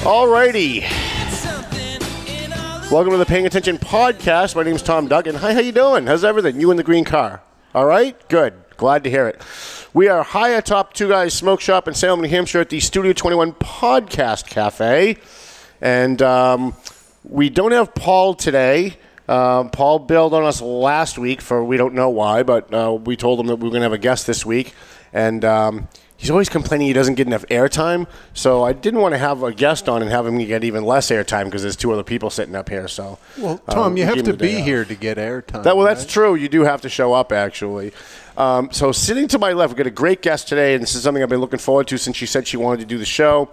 Alrighty. Welcome to the Paying Attention Podcast. My name's Tom Duggan. Hi, how you doing? How's everything? You in the green car? All right? Good. Glad to hear it. We are high atop Two Guys Smoke Shop in Salem, New Hampshire at the Studio 21 Podcast Cafe. And um, we don't have Paul today. Um, Paul bailed on us last week for we don't know why, but uh, we told him that we were going to have a guest this week. And um, he's always complaining he doesn't get enough airtime. So I didn't want to have a guest on and have him get even less airtime because there's two other people sitting up here. So Well, um, Tom, you have to him the day be off. here to get airtime. That, well, that's right? true. You do have to show up, actually. Um, so, sitting to my left, we've got a great guest today, and this is something I've been looking forward to since she said she wanted to do the show.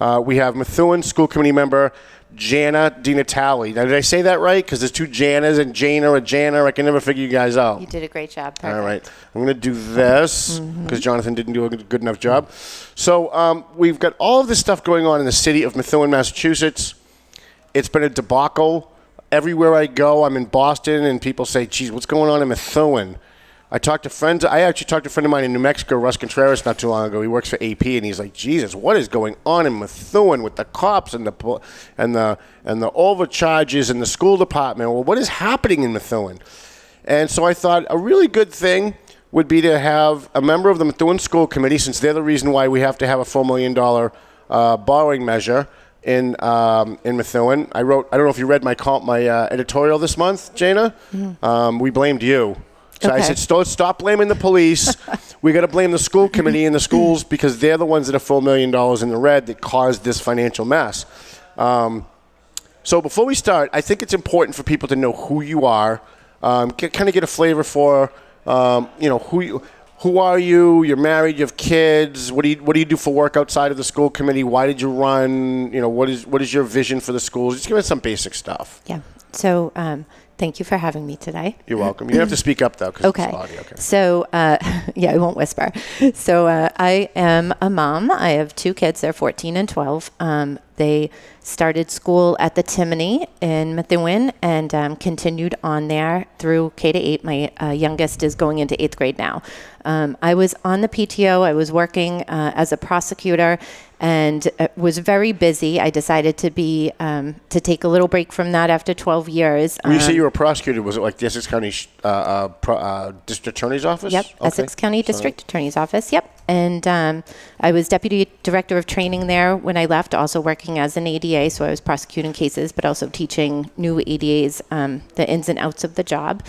Uh, we have Methuen School Committee member Jana DiNatale. Now, did I say that right? Because there's two Janas and Jana or Jana. I can never figure you guys out. You did a great job. All Perfect. right. I'm going to do this because Jonathan didn't do a good good enough job. So um, we've got all of this stuff going on in the city of Methuen, Massachusetts. It's been a debacle. Everywhere I go, I'm in Boston, and people say, geez, what's going on in Methuen? I talked to friends. I actually talked to a friend of mine in New Mexico, Russ Contreras, not too long ago. He works for AP, and he's like, "Jesus, what is going on in Methuen with the cops and the and the and the overcharges in the school department? Well, what is happening in Methuen?" And so I thought a really good thing would be to have a member of the Methuen School Committee, since they're the reason why we have to have a four million dollar uh, borrowing measure in um, in Methuen. I wrote. I don't know if you read my comp, my uh, editorial this month, Jana. Um, we blamed you. So I said, "Stop, stop blaming the police. we got to blame the school committee and the schools because they're the ones that are four million dollars in the red that caused this financial mess." Um, so before we start, I think it's important for people to know who you are, um, get, kind of get a flavor for, um, you know, who you, who are you? You're married, you have kids. What do you what do you do for work outside of the school committee? Why did you run? You know, what is what is your vision for the schools? Just give us some basic stuff. Yeah. So, um, thank you for having me today. You're welcome. You have to speak up though, because Okay. it's audio. Okay. So, uh, yeah, I won't whisper. So, uh, I am a mom. I have two kids. They're 14 and 12. Um, they started school at the Timony in Methuen and um, continued on there through K to 8. My uh, youngest is going into eighth grade now. Um, I was on the PTO. I was working uh, as a prosecutor and uh, was very busy. I decided to be um, to take a little break from that after 12 years. When you say Um, you were prosecuted, was it like the Essex County uh, uh, pro, uh, District Attorney's Office? Yep, Okay. Essex County District Attorney's Office. Yep, and um, I was deputy director of training there when I left. Also working as an ADA, so I was prosecuting cases, but also teaching new ADAs um, the ins and outs of the job.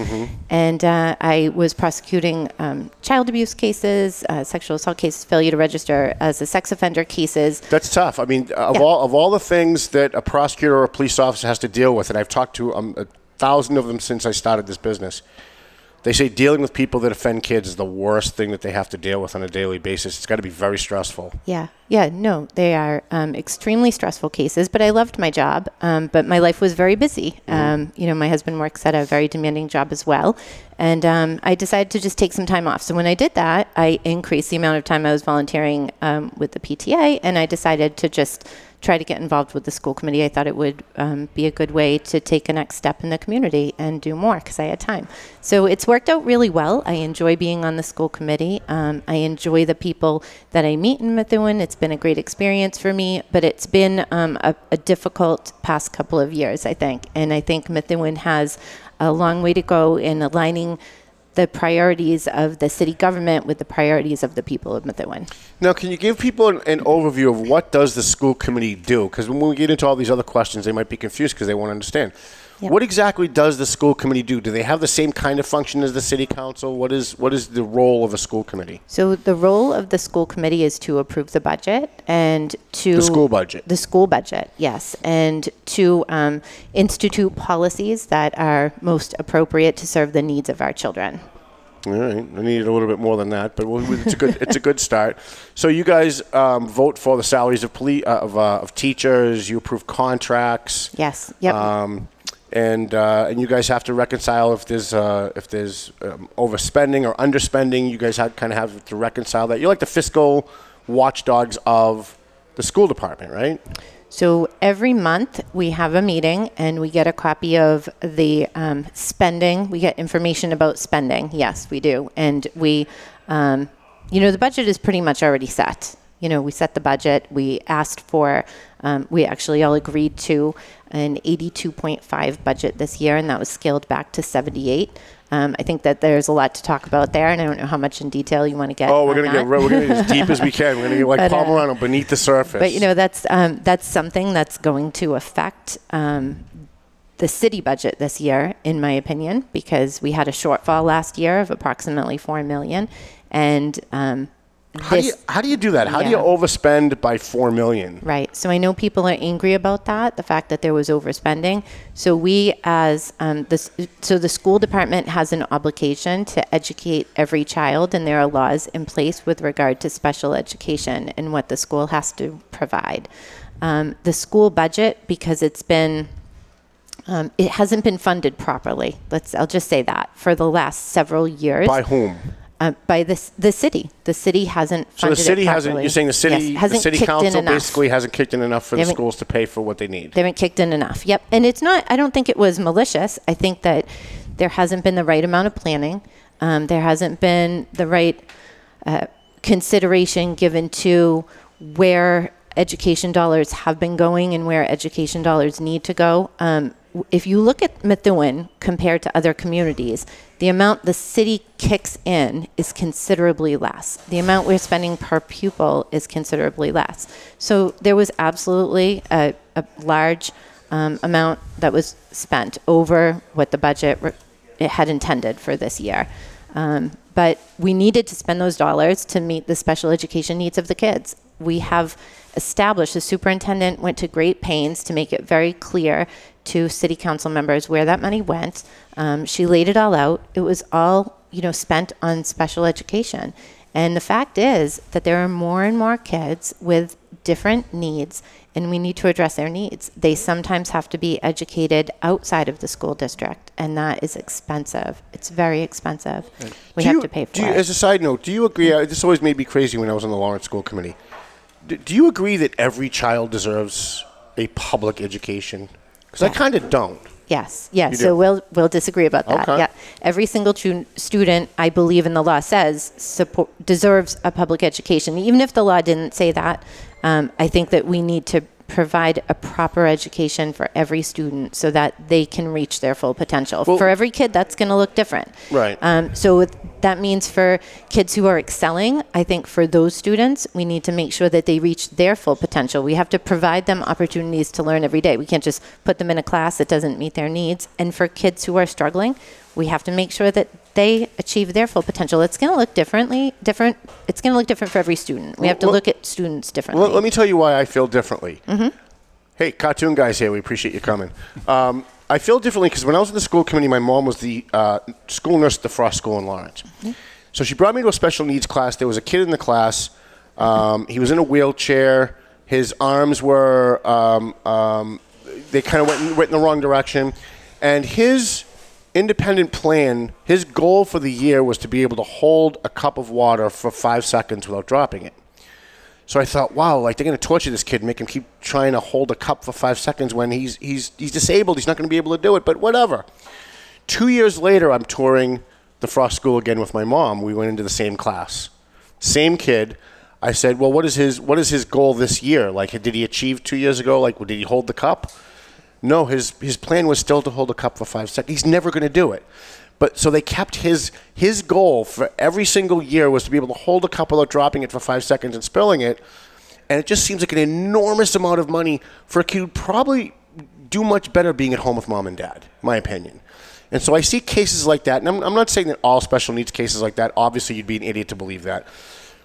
And uh, I was prosecuting um, child abuse cases, uh, sexual assault cases, failure to register as a sex offender cases. That's tough. I mean, of Yeah. all of all the things that a prosecutor or a police officer has to deal with, and I've talked to um, a thousand of them since I started this business. They say dealing with people that offend kids is the worst thing that they have to deal with on a daily basis. It's got to be very stressful. Yeah, yeah, no, they are um, extremely stressful cases, but I loved my job. Um, but my life was very busy. Um, you know, my husband works at a very demanding job as well. And um, I decided to just take some time off. So when I did that, I increased the amount of time I was volunteering um, with the PTA, and I decided to just try to get involved with the school committee. I thought it would um, be a good way to take a next step in the community and do more because I had time. So it's worked out really well. I enjoy being on the school committee. Um, I enjoy the people that I meet in Methuen. It's been a great experience for me, but it's been um, a, a difficult past couple of years, I think. And I think Methuen has a long way to go in aligning the priorities of the city government with the priorities of the people of Methuen. Now, can you give people an, an overview of what does the school committee do? Because when we get into all these other questions, they might be confused because they won't understand. Yep. What exactly does the school committee do? Do they have the same kind of function as the city council? What is what is the role of a school committee? So the role of the school committee is to approve the budget and to The school budget. The school budget, yes, and to um, institute policies that are most appropriate to serve the needs of our children. All right, I needed a little bit more than that, but we'll- it's a good it's a good start. So you guys um, vote for the salaries of police uh, of, uh, of teachers. You approve contracts. Yes. Yep. Um, and uh, and you guys have to reconcile if there's uh, if there's um, overspending or underspending. You guys have, kind of have to reconcile that. You're like the fiscal watchdogs of the school department, right? So every month we have a meeting and we get a copy of the um, spending. We get information about spending. Yes, we do. And we, um, you know, the budget is pretty much already set. You know, we set the budget. We asked for, um, we actually all agreed to an 82.5 budget this year, and that was scaled back to 78. Um, I think that there's a lot to talk about there, and I don't know how much in detail you want to get. Oh, we're gonna get we're gonna get as deep as we can. We're gonna get like But, uh, beneath the surface. But you know that's um, that's something that's going to affect um, the city budget this year, in my opinion, because we had a shortfall last year of approximately four million, and um, how do you how do you do that? How do you overspend by four million? Right. So I know people are angry about that, the fact that there was overspending. So we, as um, this, so the school department has an obligation to educate every child, and there are laws in place with regard to special education and what the school has to provide. Um, the school budget, because it's been um, it hasn't been funded properly. Let's. I'll just say that for the last several years. By whom? Uh, by the the city. The city hasn't. So the funded it city hasn't. properly. You're saying the city, Yes, the hasn't city kicked in council enough. basically hasn't kicked in enough for They the haven't- schools to pay for what they need. They haven't kicked in enough. Yep. And it's not, I don't think it was malicious. I think that there hasn't been the right amount of planning. Um, there hasn't been the right uh, consideration given to where education dollars have been going and where education dollars need to go. Um, if you look at Methuen compared to other communities, the amount the city kicks in is considerably less. The amount we're spending per pupil is considerably less. So there was absolutely a, a large um, amount that was spent over what the budget re- had intended for this year. Um, but we needed to spend those dollars to meet the special education needs of the kids. We have established, the superintendent went to great pains to make it very clear to city council members where that money went. Um, she laid it all out. It was all, you know, spent on special education. And the fact is that there are more and more kids with different needs, and we need to address their needs. They sometimes have to be educated outside of the school district, and that is expensive. It's very expensive. We Do have you- to pay for do you, it. As a side note, do you agree? uh, This always made me crazy when I was on the Lawrence School Committee. Do, do you agree that every child deserves a public education? Because I kind of don't. Yes, yes. So we'll we'll disagree about that. Okay. Yeah, every single tu- student, I believe in the law says support deserves a public education. Even if the law didn't say that, um, I think that we need to provide a proper education for every student so that they can reach their full potential. Well- for every kid, that's going to look different. Right. Um, so that means for kids who are excelling, I think for those students, we need to make sure that they reach their full potential. We have to provide them opportunities to learn every day. We can't just put them in a class that doesn't meet their needs. And for kids who are struggling, we have to make sure that they achieve their full potential. It's going to look differently, different. It's going to look different for every student. We have to Well- look at students differently. Well, let me tell you why I feel differently. Hmm. Hey, cartoon guys here. We appreciate you coming. Um, I feel differently because when I was in the school committee, my mom was the uh, school nurse at the Frost School in Lawrence. So she brought me to a special needs class. There was a kid in the class. Um, he was in a wheelchair. His arms were um, um, they kind of went went in the wrong direction, and his independent plan, his goal for the year was to be able to hold a cup of water for five seconds without dropping it. So I thought, wow, like they're going to torture this kid, make him keep trying to hold a cup for five seconds when he's he's he's disabled. He's not going to be able to do it. But whatever. Two years later, I'm touring the Frost School again with my mom. We went into the same class, same kid. I said, well, what is his what is his goal this year? Like, did he achieve two years ago? Like, did he hold the cup? No, his his plan was still to hold a cup for five seconds. He's never going to do it. But so they kept his his goal for every single year was to be able to hold a cup without dropping it for five seconds and spilling it. And it just seems like an enormous amount of money for a kid who probably do much better being at home with mom and dad, my opinion. And so I see cases like that, and I'm, I'm not saying that all special needs cases like that. Obviously, you'd be an idiot to believe that.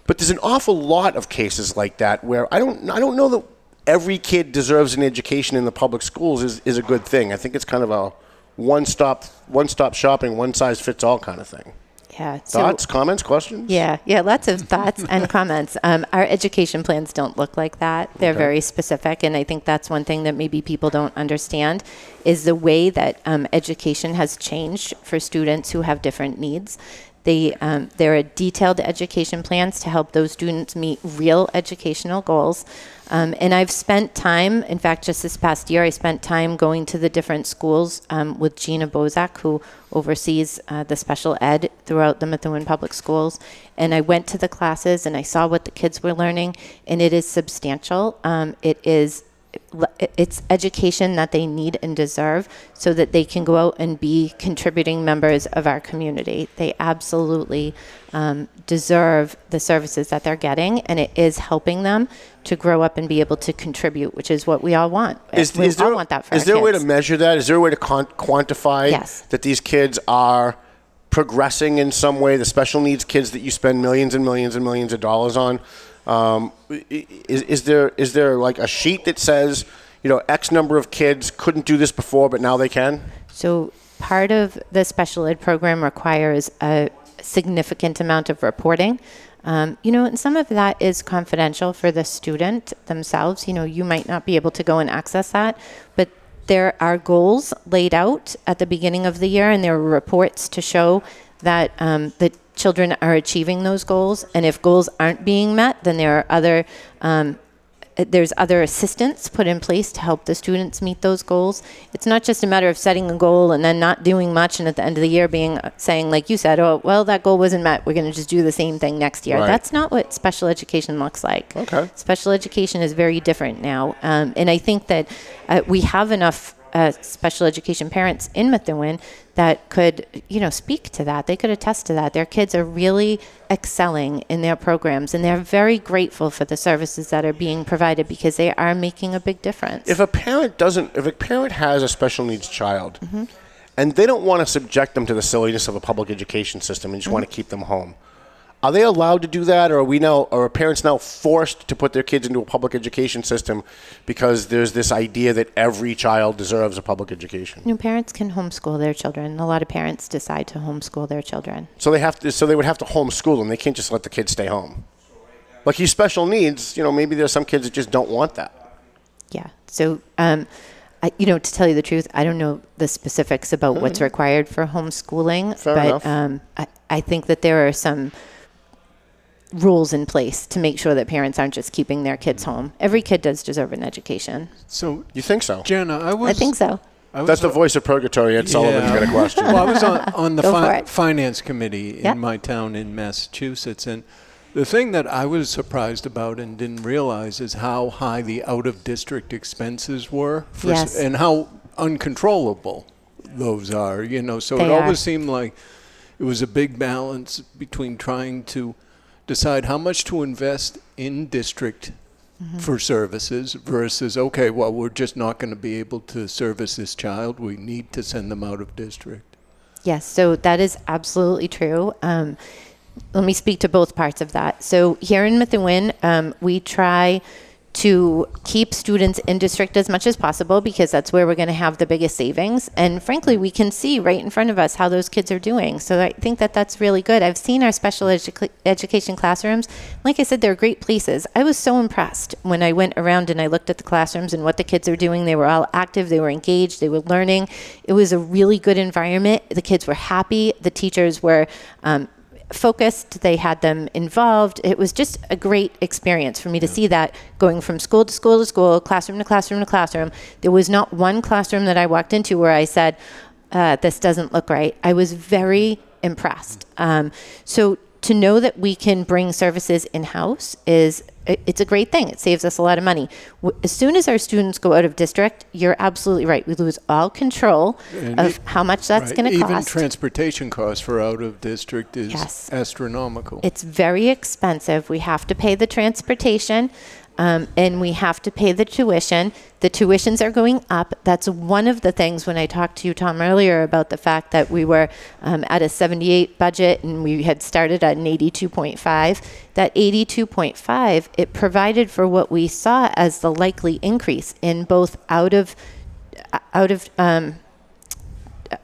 But there's an awful lot of cases like that where I don't, I don't know that every kid deserves an education in the public schools is, is a good thing. I think it's kind of a one-stop, one-stop shopping, one-size-fits-all kind of thing. Yeah. so- Thoughts, comments, questions? Yeah, yeah, lots of thoughts and comments. Um, our education plans don't look like that. They're very specific, and I think that's one thing that maybe people don't understand is the way that um, education has changed for students who have different needs. They, um, there are detailed education plans to help those students meet real educational goals. Um, and I've spent time, in fact, just this past year, I spent time going to the different schools um, with Gina Bozak, who oversees uh, the special ed throughout the Methuen Public Schools. And I went to the classes and I saw what the kids were learning, and it is substantial. Um, it is it's education that they need and deserve so that they can go out and be contributing members of our community. They absolutely um, deserve the services that they're getting, and it is helping them to grow up and be able to contribute, which is what we all want. Is, we is all there, want that for is there a way to measure that? Is there a way to con- quantify Yes. that these kids are progressing in some way? The special needs kids that you spend millions and millions and millions of dollars on. Um, is, is there is there like a sheet that says, you know, X number of kids couldn't do this before, but now they can? So part of the special ed program requires a significant amount of reporting. Um, you know, and some of that is confidential for the student themselves. You know, you might not be able to go and access that, but there are goals laid out at the beginning of the year, and there are reports to show that um, the children are achieving those goals. And if goals aren't being met, then there are other um, there's other assistance put in place to help the students meet those goals. It's not just a matter of setting a goal and then not doing much, and at the end of the year being uh, saying, like you said, oh well, that goal wasn't met. We're going to just do the same thing next year. Right. That's not what special education looks like. Okay. Special education is very different now, um, and I think that uh, we have enough. Uh, special education parents in Methuen that could, you know, speak to that. They could attest to that. Their kids are really excelling in their programs, and they're very grateful for the services that are being provided because they are making a big difference. If a parent doesn't, if a parent has a special needs child, Mm-hmm. and they don't want to subject them to the silliness of a public education system and just want to keep them home, are they allowed to do that, or are we now, or are parents now forced to put their kids into a public education system because there's this idea that every child deserves a public education? you know, parents can homeschool their children. A lot of parents decide to homeschool their children. So they have to, so they would have to homeschool them. They can't just let the kids stay home. Like he's special needs, you know, maybe there's some kids that just don't want that. Yeah. So, um, I, you know, to tell you the truth, I don't know the specifics about what's required for homeschooling, Fair but. Um, I, I think that there are some rules in place to make sure that parents aren't just keeping their kids home. Every kid does deserve an education. So, You think so? Jenna, I was. I think so. I was That's the voice of purgatory. Ed Sullivan's Yeah. got a question. Well, I was on, on the Go fi- it. finance committee in Yeah. my town in Massachusetts, and the thing that I was surprised about and didn't realize is how high the out-of-district expenses were, for s- Yes. and how uncontrollable those are. You know, so it are. always seemed like it was a big balance between trying to decide how much to invest in district Mm-hmm. for services versus okay well we're just not going to be able to service this child we need to send them out of district Yes, so that is absolutely true. Um, let me speak to both parts of that. So here in Methuen, um, we try to keep students in district as much as possible because that's where we're going to have the biggest savings. And frankly, we can see right in front of us how those kids are doing. So I think that that's really good. I've seen our special edu- education classrooms. Like I said, they're great places. I was so impressed when I went around and I looked at the classrooms and what the kids are doing. They were all active, they were engaged, they were learning. It was a really good environment. The kids were happy, the teachers were. Um, focused they had them involved. It was just a great experience for me to see that going from school to school to school classroom to classroom to classroom. There was not one classroom that i walked into where i said uh, this doesn't look right. I was very impressed. Um, so to know that we can bring services in-house is it's a great thing it saves us a lot of money as soon as our students go out of district you're absolutely right we lose all control And of it- how much that's Right. going to cost. even transportation costs for out of district is Yes. astronomical It's very expensive. We have to pay the transportation. Um, and we have to pay the tuition. The tuitions are going up. That's one of the things when I talked to you, Tom, earlier about the fact that we were um, at a 78 budget and we had started at an 82.5. That 82.5, it provided for what we saw as the likely increase in both out of out of um,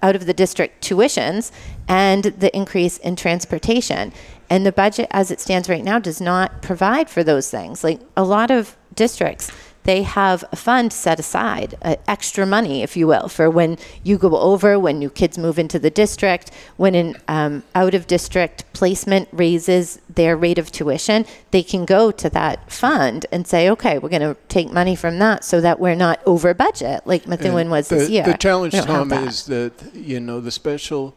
out of the district tuitions and the increase in transportation. And the budget as it stands right now does not provide for those things. Like a lot of districts, they have a fund set aside, uh, extra money, if you will, for when you go over, when new kids move into the district, when an um, out of district placement raises their rate of tuition, they can go to that fund and say, okay, we're going to take money from that so that we're not over budget like Methuen And was the, this year. The challenge, We don't have Tom, is that you know the special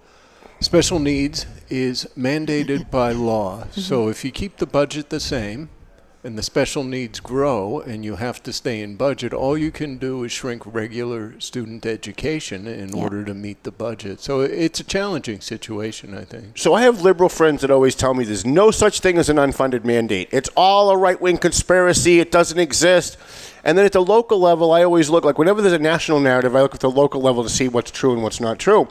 special needs is mandated by law. Mm-hmm. So if you keep the budget the same, and the special needs grow, and you have to stay in budget, all you can do is shrink regular student education in Yeah. order to meet the budget. So it's a challenging situation, I think. So I have liberal friends that always tell me there's no such thing as an unfunded mandate. It's all a right wing conspiracy. It doesn't exist. And then at the local level, I always look like whenever there's a national narrative, I look at the local level to see what's true and what's not true.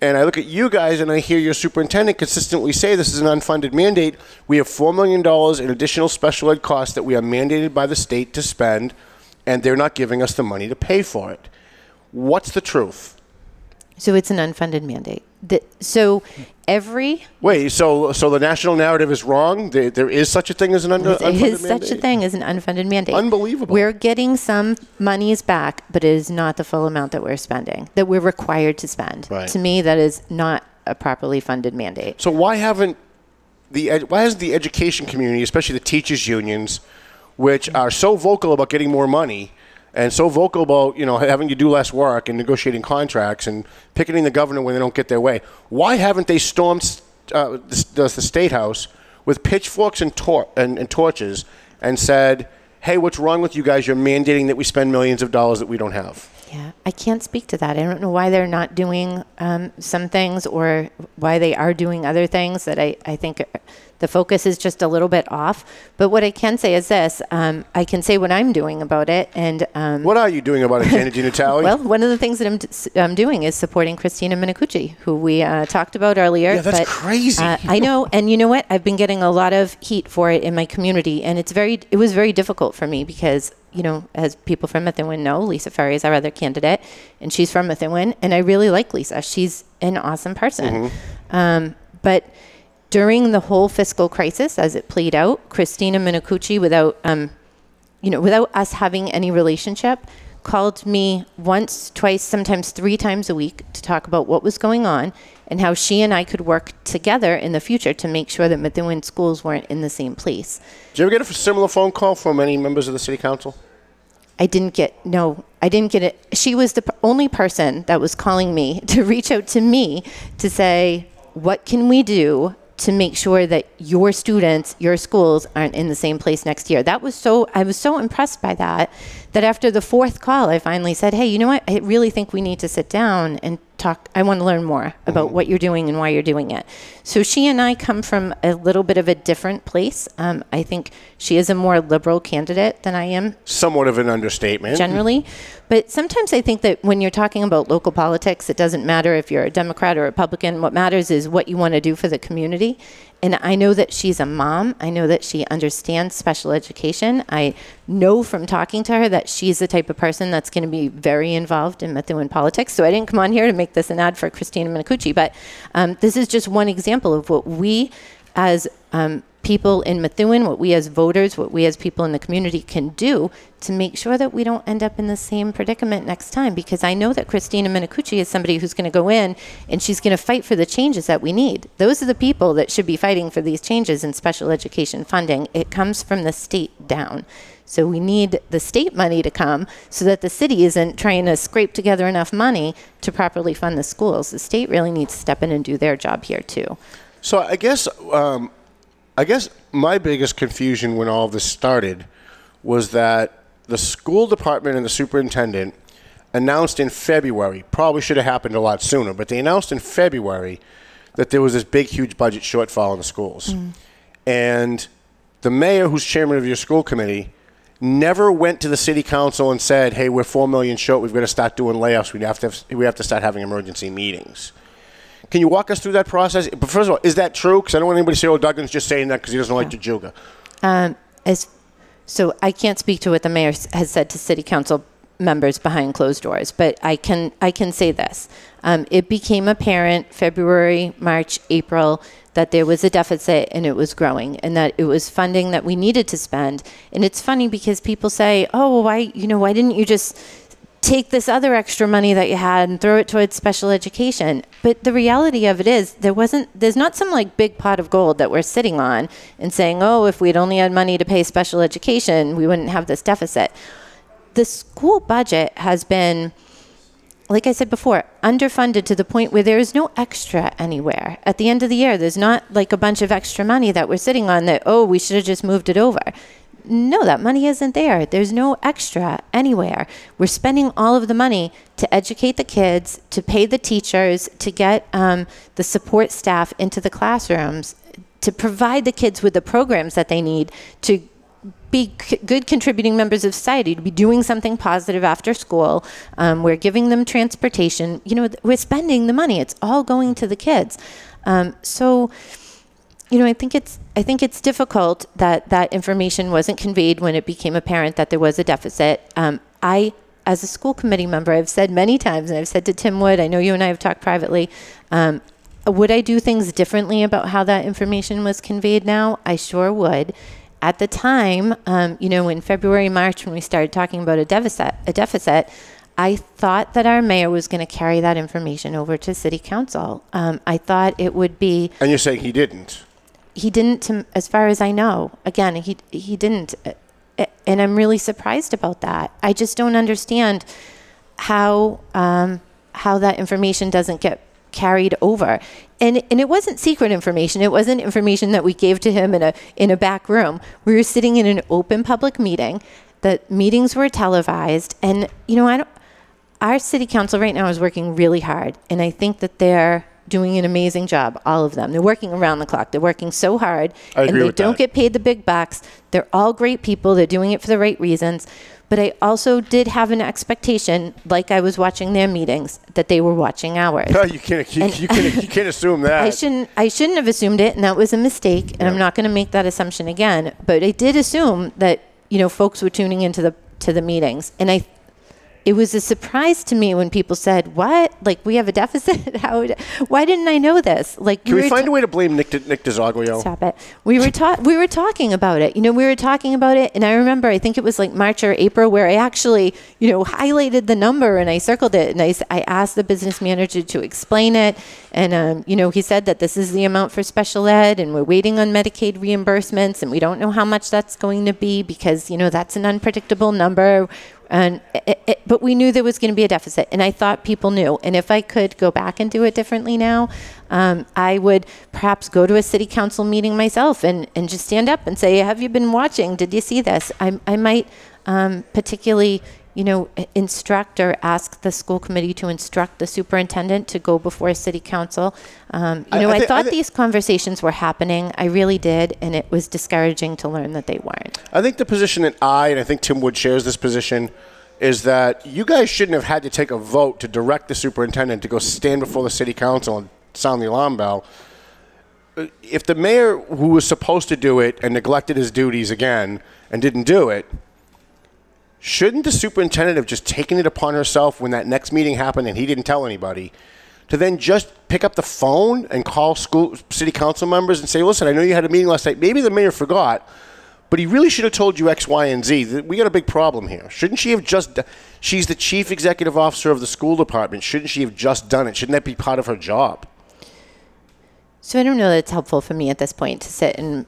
And I look at you guys and I hear your superintendent consistently say this is an unfunded mandate. We have $4 million in additional special ed costs that we are mandated by the state to spend, and they're not giving us the money to pay for it. What's the truth? So it's an unfunded mandate. The, so every Wait, so so the national narrative is wrong? There, there is such a thing as an there unfunded is such a mandate? thing as an unfunded mandate. Unbelievable. We're getting some monies back, but it is not the full amount that we're spending, that we're required to spend. Right. To me, that is not a properly funded mandate. So why haven't the ed- why hasn't the education community, especially the teachers unions, which are so vocal about getting more money and so vocal about you know having to do less work and negotiating contracts and picketing the governor when they don't get their way, why haven't they stormed uh, the, the, state house with pitchforks and, tor- and, and torches and said, "Hey, what's wrong with you guys? You're mandating that we spend millions of dollars that we don't have." Yeah, I can't speak to that. I don't know why they're not doing um, some things or why they are doing other things that I, I think uh, the focus is just a little bit off. But what I can say is this um, I can say what I'm doing about it. And um, What are you doing about it, Jana DiNatale? Well, one of the things that I'm, d- I'm doing is supporting Christina Minicucci, who we uh, talked about earlier. Yeah, that's but, crazy. uh, I know, and you know what? I've been getting a lot of heat for it in my community, and it's very. It was very difficult for me because you know, as people from Methuen know, Lisa Ferry is our other candidate, and she's from Methuen, and I really like Lisa. She's an awesome person. Um, but during the whole fiscal crisis, as it played out, Christina Minicucci, without um, you know, without us having any relationship, called me once, twice, sometimes three times a week to talk about what was going on and how she and I could work together in the future to make sure that Methuen schools weren't in the same place. Did you ever get a similar phone call from any members of the city council? I didn't get no, I didn't get it. She was the p- only person that was calling me to reach out to me to say, "What can we do to make sure that your students, your schools aren't in the same place next year?" That was so I was so impressed by that that after the fourth call, I finally said, "Hey, you know what? I really think we need to sit down and talk. I want to learn more about what you're doing and why you're doing it." So she and I come from a little bit of a different place. Um, I think she is a more liberal candidate than I am Somewhat of an understatement. generally. But sometimes I think that when you're talking about local politics, it doesn't matter if you're a Democrat or Republican. What matters is what you want to do for the community. And I know that she's a mom. I know that she understands special education. I know from talking to her that she's the type of person that's going to be very involved in Methuen politics. So I didn't come on here to make this an ad for Christina Minicucci, but um, this is just one example of what we as um, people in Methuen, what we as voters, what we as people in the community can do to make sure that we don't end up in the same predicament next time. Because I know that Christina Minicucci is somebody who's going to go in and she's going to fight for the changes that we need. Those are the people that should be fighting for these changes in special education funding. It comes from the state down. So we need the state money to come so that the city isn't trying to scrape together enough money to properly fund the schools. The state really needs to step in and do their job here too. So I guess um, I guess my biggest confusion when all this started was that the school department and the superintendent announced in February, probably should have happened a lot sooner, but they announced in February that there was this big, huge budget shortfall in the schools. And the mayor, who's chairman of your school committee, never went to the city council and said, "Hey, we're four million short. We've got to start doing layoffs. We have to have, we have to start having emergency meetings." Can you walk us through that process? But first of all, is that true? Because I don't want anybody to say, "Oh, Duggan's just saying that because he doesn't like Jajuga." Um, as so, I can't speak to what the mayor has said to city council members behind closed doors, but I can I can say this: um, it became apparent February, March, April that there was a deficit and it was growing, and that it was funding that we needed to spend. And it's funny because people say, "Oh, well, why you know why didn't you just?" take this other extra money that you had and throw it towards special education. But the reality of it is there wasn't there's not some like big pot of gold that we're sitting on and saying, "Oh, if we'd only had money to pay special education, we wouldn't have this deficit." The school budget has been like I said before, underfunded to the point where there is no extra anywhere. At the end of the year, there's not like a bunch of extra money that we're sitting on that, oh, we should have just moved it over. No, that money isn't there. There's no extra anywhere. We're spending all of the money to educate the kids, to pay the teachers, to get um, the support staff into the classrooms, to provide the kids with the programs that they need to be c- good contributing members of society, to be doing something positive after school. Um, we're giving them transportation. You know, th- we're spending the money. It's all going to the kids. Um, so, you know, I think it's I think it's difficult that that information wasn't conveyed when it became apparent that there was a deficit. Um, I, as a school committee member, I've said many times, and I've said to Tim Wood, I know you and I have talked privately. Um, would I do things differently about how that information was conveyed now? I sure would. At the time, um, you know, in February, March, when we started talking about a deficit, a deficit, I thought that our mayor was going to carry that information over to city council. Um, I thought it would be And you're saying he didn't. he didn't to, as far as i know again he he didn't and i'm really surprised about that i just don't understand how um, how that information doesn't get carried over and and it wasn't secret information it wasn't information that we gave to him in a in a back room we were sitting in an open public meeting the meetings were televised and you know i don't our city council right now is working really hard, and I think that they're doing an amazing job. All of them. They're working around the clock. They're working so hard, I and they don't that. get paid the big bucks. They're all great people. They're doing it for the right reasons. But I also did have an expectation, like I was watching their meetings, that they were watching ours. No, you can't. You, you can't. You can't assume that. I shouldn't. I shouldn't have assumed it, and that was a mistake. And I'm not going to make that assumption again. But I did assume that you know folks were tuning into the to the meetings, and I. It was a surprise to me when people said, "What? Like we have a deficit? How? Why didn't I know this? Like Can we were find ta- a way to blame Nick, Nick DiZoglio? Stop it. We were ta- we were talking about it. You know, we were talking about it, and I remember I think it was like March or April where I actually, you know, highlighted the number and I circled it, and I asked the business manager to explain it, and um, you know, he said that this is the amount for special ed, and we're waiting on Medicaid reimbursements, and we don't know how much that's going to be because you know that's an unpredictable number. And it, it, but we knew there was going to be a deficit, and I thought people knew. And if I could go back and do it differently now, um, I would perhaps go to a city council meeting myself and, and just stand up and say, "Have you been watching? Did you see this?" I, I might um, particularly, you know, instruct or ask the school committee to instruct the superintendent to go before city council. Um, you I- know, I I, thi- I thought thi- these conversations were happening. I really did, and it was discouraging to learn that they weren't. I think the position that I and I think Tim Wood shares this position is that you guys shouldn't have had to take a vote to direct the superintendent to go stand before the city council and sound the alarm bell. Uh, If the mayor, who was supposed to do it and neglected his duties again and didn't do it, shouldn't the superintendent have just taken it upon herself when that next meeting happened and he didn't tell anybody to then just pick up the phone and call school city council members and say, "Listen, I know you had a meeting last night. Maybe the mayor forgot, but he really should have told you X, Y, and Z. We got a big problem here. Shouldn't she have just? She's the chief executive officer of the school department. Shouldn't she have just done it? Shouldn't that be part of her job? So I don't know that it's helpful for me at this point to sit and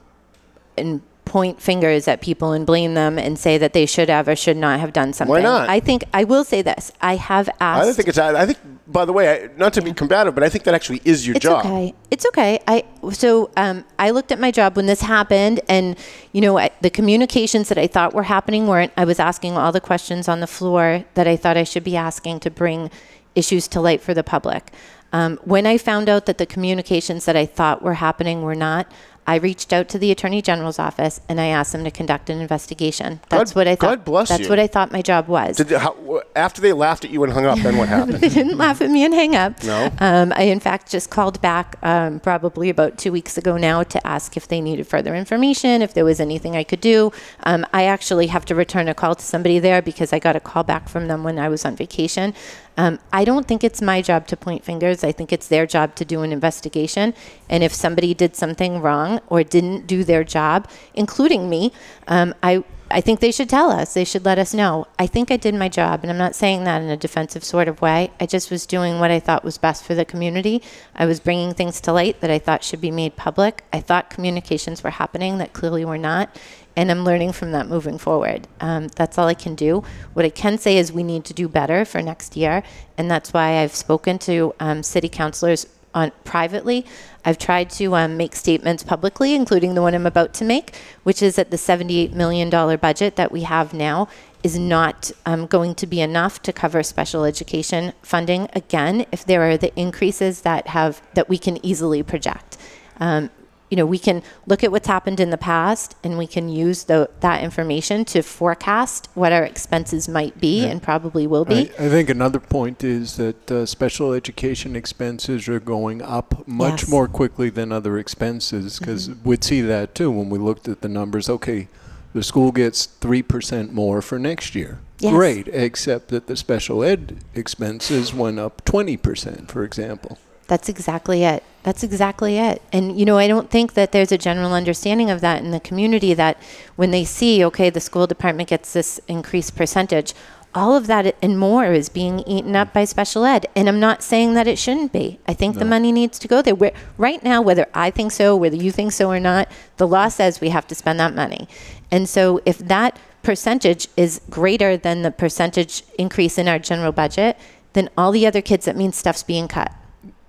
and point fingers at people and blame them and say that they should have or should not have done something. Why not? I think I will say this. I have asked I don't think it's. I think, by the way, I, not to be combative, but I think that actually is your it's job. okay. It's okay. I so um, I looked at my job when this happened, and you know I, the communications that I thought were happening weren't. I was asking all the questions on the floor that I thought I should be asking to bring issues to light for the public. Um, when I found out that the communications that I thought were happening were not, I reached out to the Attorney General's office and I asked them to conduct an investigation. That's God- what I thought. God bless that's you. what I thought my job was. Did, how, after they laughed at you and hung up, then what happened? they didn't laugh at me and hang up. No? Um, I, in fact, just called back um, probably about two weeks ago now to ask if they needed further information, if there was anything I could do. Um, I actually have to return a call to somebody there because I got a call back from them when I was on vacation. Um, I don't think it's my job to point fingers. I think it's their job to do an investigation. And if somebody did something wrong or didn't do their job, including me, um, I I think they should tell us. They should let us know. I think I did my job, and I'm not saying that in a defensive sort of way. I just was doing what I thought was best for the community. I was bringing things to light that I thought should be made public. I thought communications were happening that clearly were not, and I'm learning from that moving forward. Um, that's all I can do. What I can say is we need to do better for next year, and that's why I've spoken to um, city councilors on privately. I've tried to um, make statements publicly, including the one I'm about to make, which is that the $78 million budget that we have now is not um, going to be enough to cover special education funding again if there are the increases that have that we can easily project. Um, you know, we can look at what's happened in the past and we can use the, that information to forecast what our expenses might be and probably will be. I, I think another point is that uh, special education expenses are going up much Yes. Mm-hmm. more quickly than other expenses because we'd see that too when we looked at the numbers. Okay, the school gets 3% more for next year. Yes. Great, except that the special ed expenses went up 20%, for example. That's exactly it. That's exactly it. And, you know, I don't think that there's a general understanding of that in the community that when they see, okay, the school department gets this increased percentage, all of that and more is being eaten up by special ed. And I'm not saying that it shouldn't be. I think the money needs to go there. Where, right now, whether I think so, whether you think so or not, the law says we have to spend that money. And so if that percentage is greater than the percentage increase in our general budget, then all the other kids, that means stuff's being cut.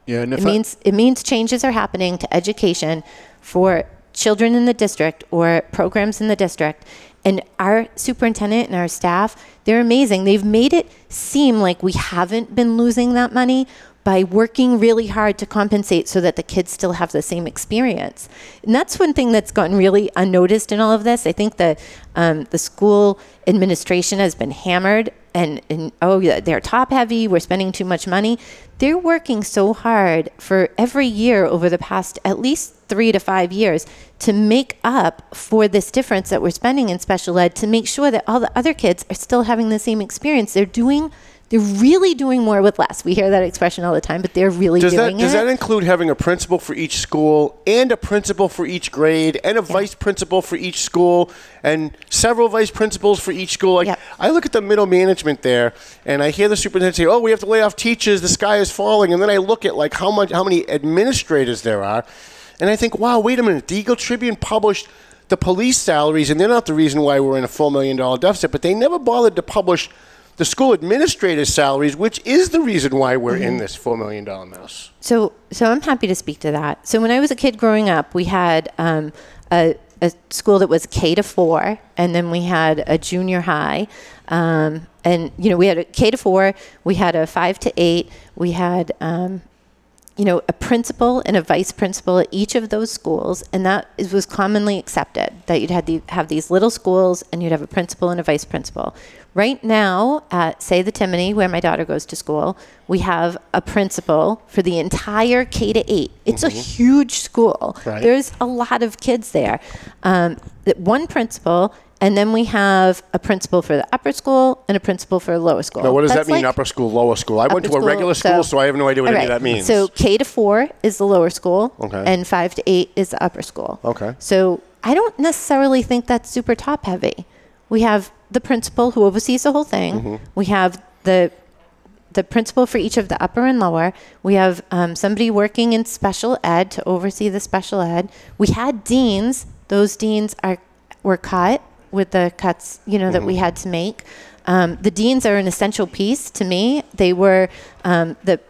Yeah, and if It I- means it means changes are happening to education for children in the district or programs in the district. And our superintendent and our staff, they're amazing. They've made it seem like we haven't been losing that money by working really hard to compensate so that the kids still have the same experience. And that's one thing that's gotten really unnoticed in all of this. I think that um, the school administration has been hammered and, and oh they're top heavy we're spending too much money. They're working so hard for every year over the past at least three to five years to make up for this difference that we're spending in special ed to make sure that all the other kids are still having the same experience. They're doing they're really doing more with less we hear that expression all the time but they're really Does that doing does it Does that include having a principal for each school and a principal for each grade and a vice principal for each school and several vice principals for each school? Like. I look at the middle management there and I hear the superintendent say, "Oh, we have to lay off teachers. The sky is falling." And then I look at like how much how many administrators there are, and I think, "Wow, wait a minute. The Eagle Tribune published." The police salaries, and they're not the reason why we're in a four million dollar deficit, but they never bothered to publish the school administrators' salaries, which is the reason why we're Mm-hmm. in this four million dollar mess. So, so I'm happy to speak to that. So, when I was a kid growing up, we had um, a, a school that was K to four, and then we had a junior high, um, and you know we had a K to four, we had a five to eight, we had um, you know, a principal and a vice principal at each of those schools, and that is, was commonly accepted that you'd have, the, have these little schools and you'd have a principal and a vice principal. Right now, at say the Timony, where my daughter goes to school, we have a principal for the entire K to eight. It's a huge school. Right. There's a lot of kids there. Um, that one principal. And then we have a principal for the upper school and a principal for the lower school. Now, what does That's that mean, like- upper school, lower school? I went to a regular school, so, I have no idea what all any of that means. So K to four is the lower school, Okay. and five to eight is the upper school. Okay. So I don't necessarily think that's super top heavy. We have the principal who oversees the whole thing. Mm-hmm. We have the the principal for each of the upper and lower. We have um, somebody working in special ed to oversee the special ed. We had deans. Those deans are were cut with the cuts, you know, that we had to make. Um, the deans are an essential piece to me. They were um, the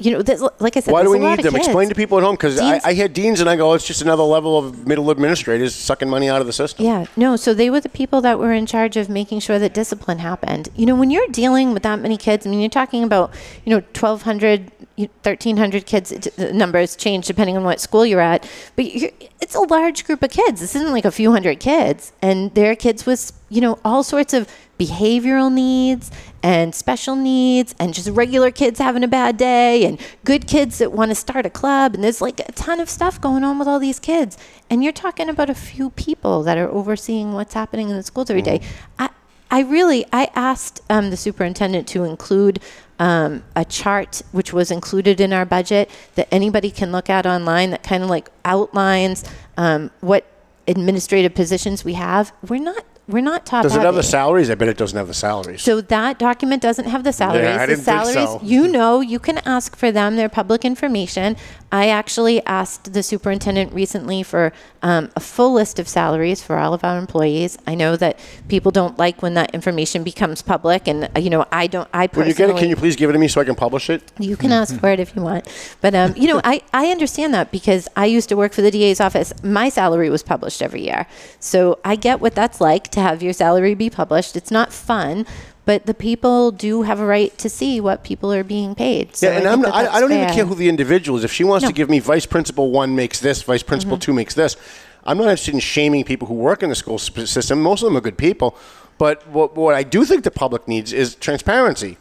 you know, like I said, Why do we need them? Explain to people at home because I, I hear deans and I go, oh, it's just another level of middle administrators sucking money out of the system. Yeah, no, so they were the people that were in charge of making sure that discipline happened. You know, when you're dealing with that many kids, I mean, you're talking about, you know, 1,200, 1,300 kids, the numbers change depending on what school you're at, but you're, it's a large group of kids. This isn't like a few hundred kids. And there are kids with, you know, all sorts of behavioral needs and special needs and just regular kids having a bad day and good kids that want to start a club. And there's like a ton of stuff going on with all these kids. And you're talking about a few people that are overseeing what's happening in the schools every day. I i really i asked um, the superintendent to include um, a chart which was included in our budget that anybody can look at online that kind of like outlines um, what administrative positions we have. We're not we're not top Does it have the heavy. salaries? I bet it doesn't have the salaries. So that document doesn't have the salaries. I the didn't think salaries, so. you know, you can ask for them. They're public information. I actually asked the superintendent recently for um, a full list of salaries for all of our employees. I know that people don't like when that information becomes public, and uh, you know, I don't. I when personally you get it, can you please give it to me so I can publish it? you can ask for it if you want. But, um, you know, I, I understand that because I used to work for the DA's office. My salary was published every year. So I get what that's like to have your salary be published. It's not fun, but the people do have a right to see what people are being paid. So yeah, and I not, that I, I don't even care who the individual is. If she wants No. Mm-hmm. to give me vice principal one makes this, vice principal two makes this, I'm not interested in shaming people who work in the school system. Most of them are good people. But what, what I do think the public needs is transparency.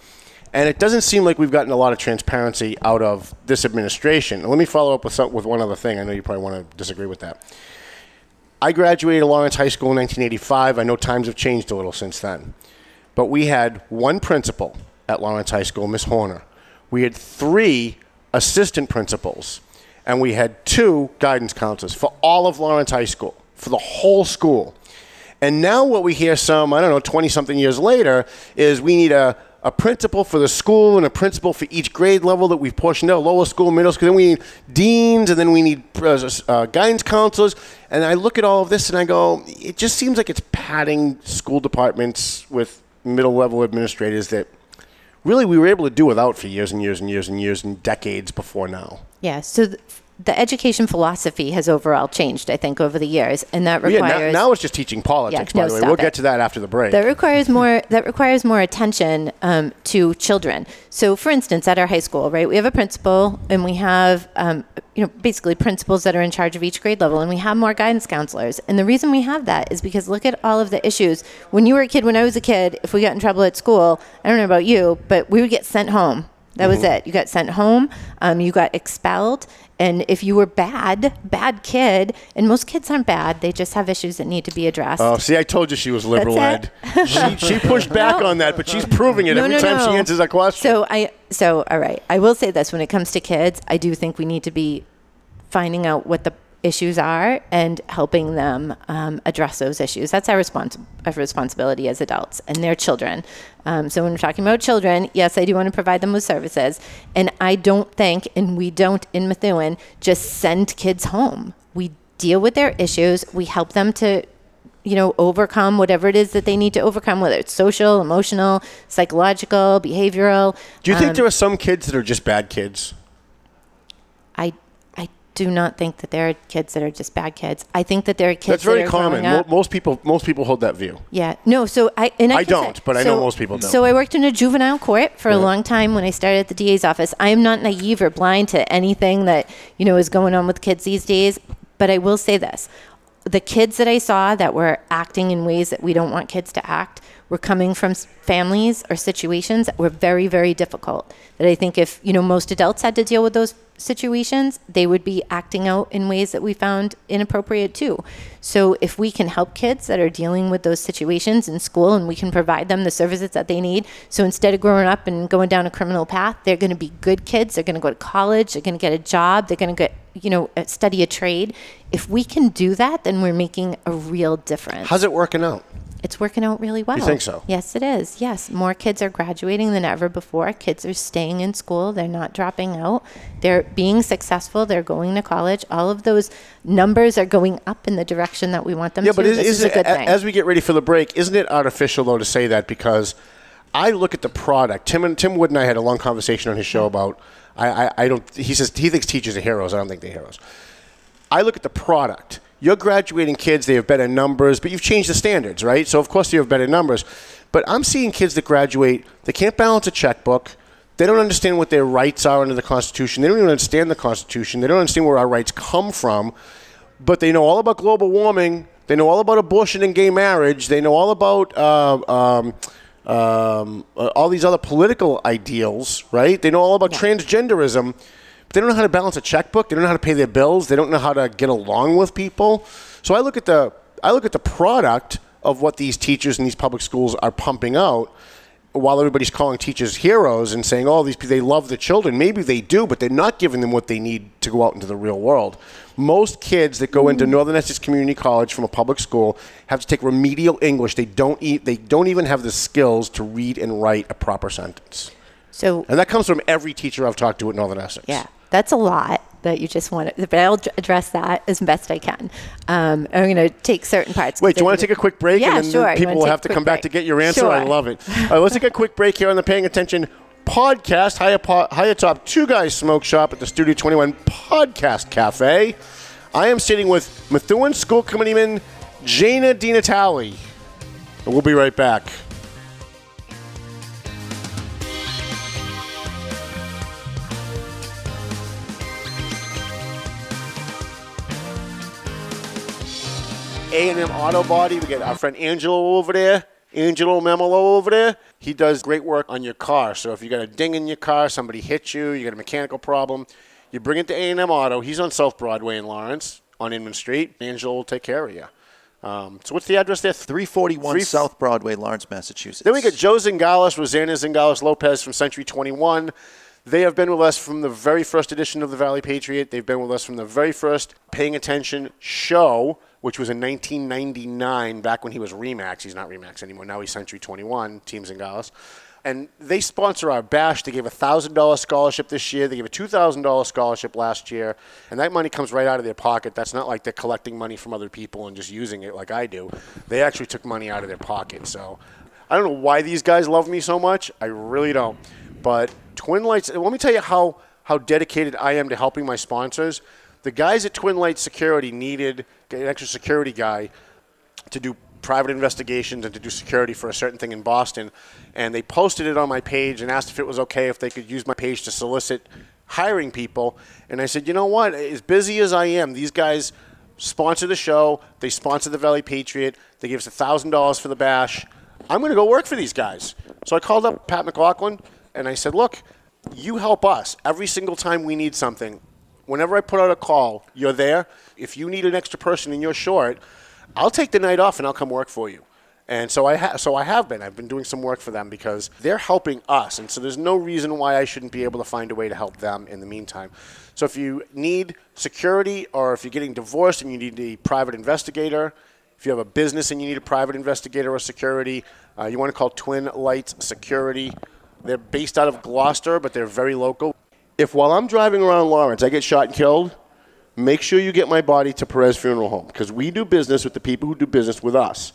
And it doesn't seem like we've gotten a lot of transparency out of this administration. Let me follow up with, some, with one other thing. I know you probably want to disagree with that. I graduated Lawrence High School in 1985. I know times have changed a little since then. But we had one principal at Lawrence High School, Miss Horner. We had three assistant principals, and we had two guidance counselors for all of Lawrence High School, for the whole school. And now what we hear some, I don't know, 20 something years later, is we need a, a principal for the school and a principal for each grade level that we've portioned out, lower school, middle school. Then we need deans, and then we need uh, uh, guidance counselors. And I look at all of this and I go, it just seems like it's padding school departments with middle level administrators that really we were able to do without for years and years and years and years and decades before now. Yeah. So th- the education philosophy has overall changed, I think, over the years. And that But yeah, requires. now, now it's just teaching politics, by no, the way. We'll it. get to that after the break. That requires more. That requires more attention um, to children. So, for instance, at our high school, right, we have a principal, and we have, um, you know, basically principals that are in charge of each grade level, and we have more guidance counselors. And the reason we have that is because look at all of the issues. When you were a kid, when I was a kid, if we got in trouble at school, I don't know about you, but we would get sent home. That was it. You got sent home. Um, you got expelled. And if you were bad, bad kid, and most kids aren't bad, they just have issues that need to be addressed. Oh, see, I told you she was liberal ed. she, she pushed back on that, but she's proving it No, every no, time she answers a question. So I so all right. I will say this: when it comes to kids, I do think we need to be finding out what the issues are and helping them um, address those issues. That's our, respons- our responsibility as adults and their children. Um, so when we're talking about children, yes, I do want to provide them with services, and I don't think, and we don't in Methuen, just send kids home. We deal with their issues. We help them to you know, overcome whatever it is that they need to overcome, whether it's social, emotional, psychological, behavioral. Do you think Um, there are some kids that are just bad kids? Do not think that there are kids that are just bad kids. I think that there are kids That's very that are common. Mo- most people, most people hold that view. Yeah, no. So I and I, I don't, but I know most people do. So I worked in a juvenile court for a long time when I started at the DA's office. I am not naive or blind to anything that you know is going on with kids these days. But I will say this: the kids that I saw that were acting in ways that we don't want kids to act were coming from families or situations that were very, very difficult. That I think if you know most adults had to deal with those situations, they would be acting out in ways that we found inappropriate too. So if we can help kids that are dealing with those situations in school and we can provide them the services that they need, so instead of growing up and going down a criminal path, they're going to be good kids. They're going to go to college. They're going to get a job. They're going to get you know uh, study a trade. If we can do that, then we're making a real difference. How's it working out? It's working out really well. You think so? Yes, it is. Yes, more kids are graduating than ever before. Kids are staying in school. They're not dropping out. They're being successful. They're going to college. All of those numbers are going up in the direction that we want them Yeah, to. but is, is is it, as we get ready for the break, isn't it artificial though to say that because I look at the product. Tim and Tim Wood and I had a long conversation on his show about. I, I, I don't. He says he thinks teachers are heroes. I don't think they're heroes. I look at the product. You're graduating kids, they have better numbers, but you've changed the standards, right? So, of course, you have better numbers. But I'm seeing kids that graduate, they can't balance a checkbook. They don't understand what their rights are under the Constitution. They don't even understand the Constitution. They don't understand where our rights come from. But they know all about global warming. They know all about abortion and gay marriage. They know all about uh, um, um, uh, all these other political ideals, right? They know all about transgenderism. They don't know how to balance a checkbook. They don't know how to pay their bills. They don't know how to get along with people. So I look at the I look at the product of what these teachers in these public schools are pumping out. While everybody's calling teachers heroes and saying, "Oh, these they love the children," maybe they do, but they're not giving them what they need to go out into the real world. Most kids that go into Northern Essex Community College from a public school have to take remedial English. They don't eat. They don't even have the skills to read and write a proper sentence. So And that comes from every teacher I've talked to at Northern Essex. Yeah, that's a lot that you just want to, but I'll address that as best I can. Um, I'm going to take certain parts. Wait, do you want to take a quick break? Yeah, and then sure. People will have to come back to get your answer. I love it. All right, let's take a quick break here on the Paying Attention podcast. Higher, po- Top Two Guys Smoke Shop at the Studio 21 Podcast Cafe. I am sitting with Methuen School Committeeman Jana DiNatale. And We'll be right back. A&M Auto Body. We got our friend Angelo over there. Angelo Memolo over there. He does great work on your car. So if you got a ding in your car, somebody hit you, you got a mechanical problem, you bring it to A&M Auto. He's on South Broadway in Lawrence on Inman Street. Angelo will take care of you. Um, so what's the address there? 341 Three- South Broadway, Lawrence, Massachusetts. Then we got Joe Zingales, Rosanna Zingales Lopez from Century 21. They have been with us from the very first edition of the Valley Patriot. They've been with us from the very first Paying Attention show, which was in 1999, back when he was Remax. He's not Remax anymore. Now he's Century 21, Team Zingales. And they sponsor our bash. They gave a $1,000 scholarship this year. They gave a $2,000 scholarship last year. And that money comes right out of their pocket. That's not like they're collecting money from other people and just using it like I do. They actually took money out of their pocket. So I don't know why these guys love me so much. I really don't. But Twin Lights, let me tell you how, how dedicated I am to helping my sponsors. The guys at Twin Lights Security needed an extra security guy to do private investigations and to do security for a certain thing in Boston. And they posted it on my page and asked if it was okay if they could use my page to solicit hiring people. And I said, you know what? As busy as I am, these guys sponsor the show. They sponsor the Valley Patriot. They give us $1,000 for the bash. I'm going to go work for these guys. So I called up Pat McLaughlin and I said, look, you help us every single time we need something. Whenever I put out a call, you're there. If you need an extra person and you're short, I'll take the night off and I'll come work for you. And so I ha- so I have been. I've been doing some work for them because they're helping us, and so there's no reason why I shouldn't be able to find a way to help them in the meantime. So if you need security, or if you're getting divorced and you need a private investigator, if you have a business and you need a private investigator or security, uh, you want to call Twin Lights Security. They're based out of Gloucester, but they're very local. If while I'm driving around Lawrence, I get shot and killed, make sure you get my body to Perez Funeral Home because we do business with the people who do business with us.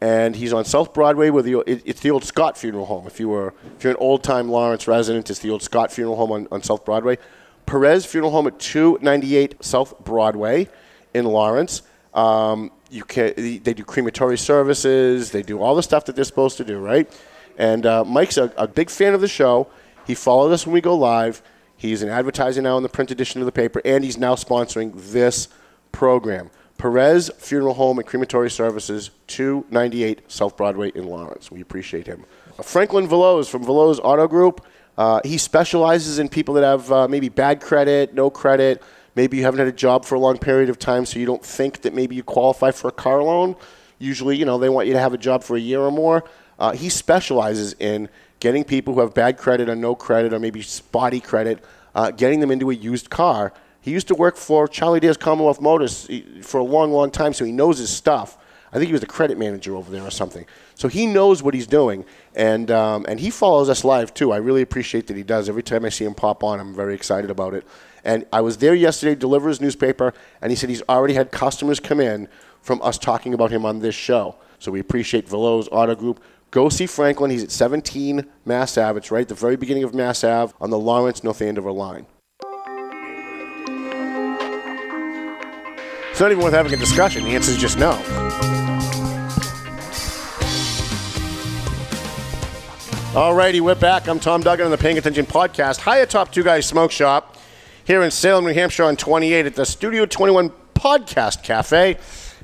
And he's on South Broadway the it, it's the old Scott Funeral Home. If you were if you're an old time Lawrence resident, it's the old Scott Funeral Home on, on South Broadway. Perez Funeral Home at 298 South Broadway in Lawrence. Um, you can they do crematory services. They do all the stuff that they're supposed to do, right? And uh, Mike's a, a big fan of the show. He followed us when we go live. He's an advertiser now in the print edition of the paper, and he's now sponsoring this program. Perez Funeral Home and Crematory Services, 298 South Broadway in Lawrence. We appreciate him. Uh, Franklin Veloz from Veloz Auto Group. Uh, he specializes in people that have uh, maybe bad credit, no credit. Maybe you haven't had a job for a long period of time, so you don't think that maybe you qualify for a car loan. Usually, you know, they want you to have a job for a year or more. Uh, he specializes in getting people who have bad credit or no credit or maybe spotty credit, uh, getting them into a used car. He used to work for Charlie Dare's Commonwealth Motors for a long, long time, so he knows his stuff. I think he was the credit manager over there or something. So he knows what he's doing, and um, and he follows us live too. I really appreciate that he does. Every time I see him pop on, I'm very excited about it. And I was there yesterday to deliver his newspaper, and he said he's already had customers come in from us talking about him on this show. So we appreciate Veloz Auto Group, Go see Franklin. He's at 17 Mass Ave. It's right at the very beginning of Mass Ave on the Lawrence North Andover line. It's not even worth having a discussion. The answer is just no. Alrighty, we're back. I'm Tom Duggan on the Paying Attention podcast. Hi atop Two Guys Smoke Shop here in Salem, New Hampshire on 28 at the Studio 21 Podcast Cafe.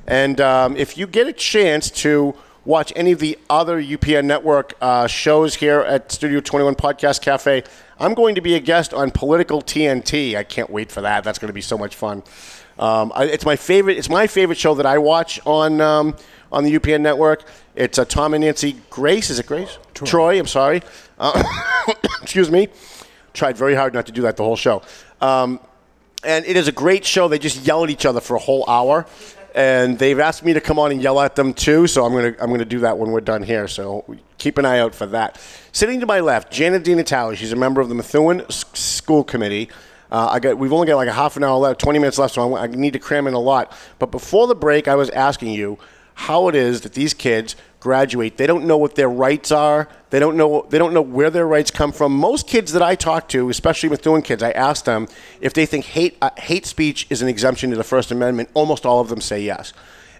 And um, if you get a chance to watch any of the other UPN network uh, shows here at Studio 21 Podcast Cafe, I'm going to be a guest on Political TNT. I can't wait for that. That's going to be so much fun. Um, I, it's my favorite. It's my favorite show that I watch on um, on the UPN network. It's uh, Tom and Nancy Grace. Is it Grace? Troy. I'm sorry. Uh, excuse me. Tried very hard not to do that the whole show. Um, and it is a great show. They just yell at each other for a whole hour, and they've asked me to come on and yell at them too. So I'm gonna I'm gonna do that when we're done here. So keep an eye out for that. Sitting to my left, Janet DiNatale. She's a member of the Methuen School Committee. Uh, I got we've only got like a half an hour left, 20 minutes left, so I, I need to cram in a lot. But before the break, I was asking you how it is that these kids graduate. They don't know what their rights are. They don't know. They don't know where their rights come from. Most kids that I talk to, especially Methuen kids, I ask them if they think hate uh, hate speech is an exemption to the First Amendment. Almost all of them say yes.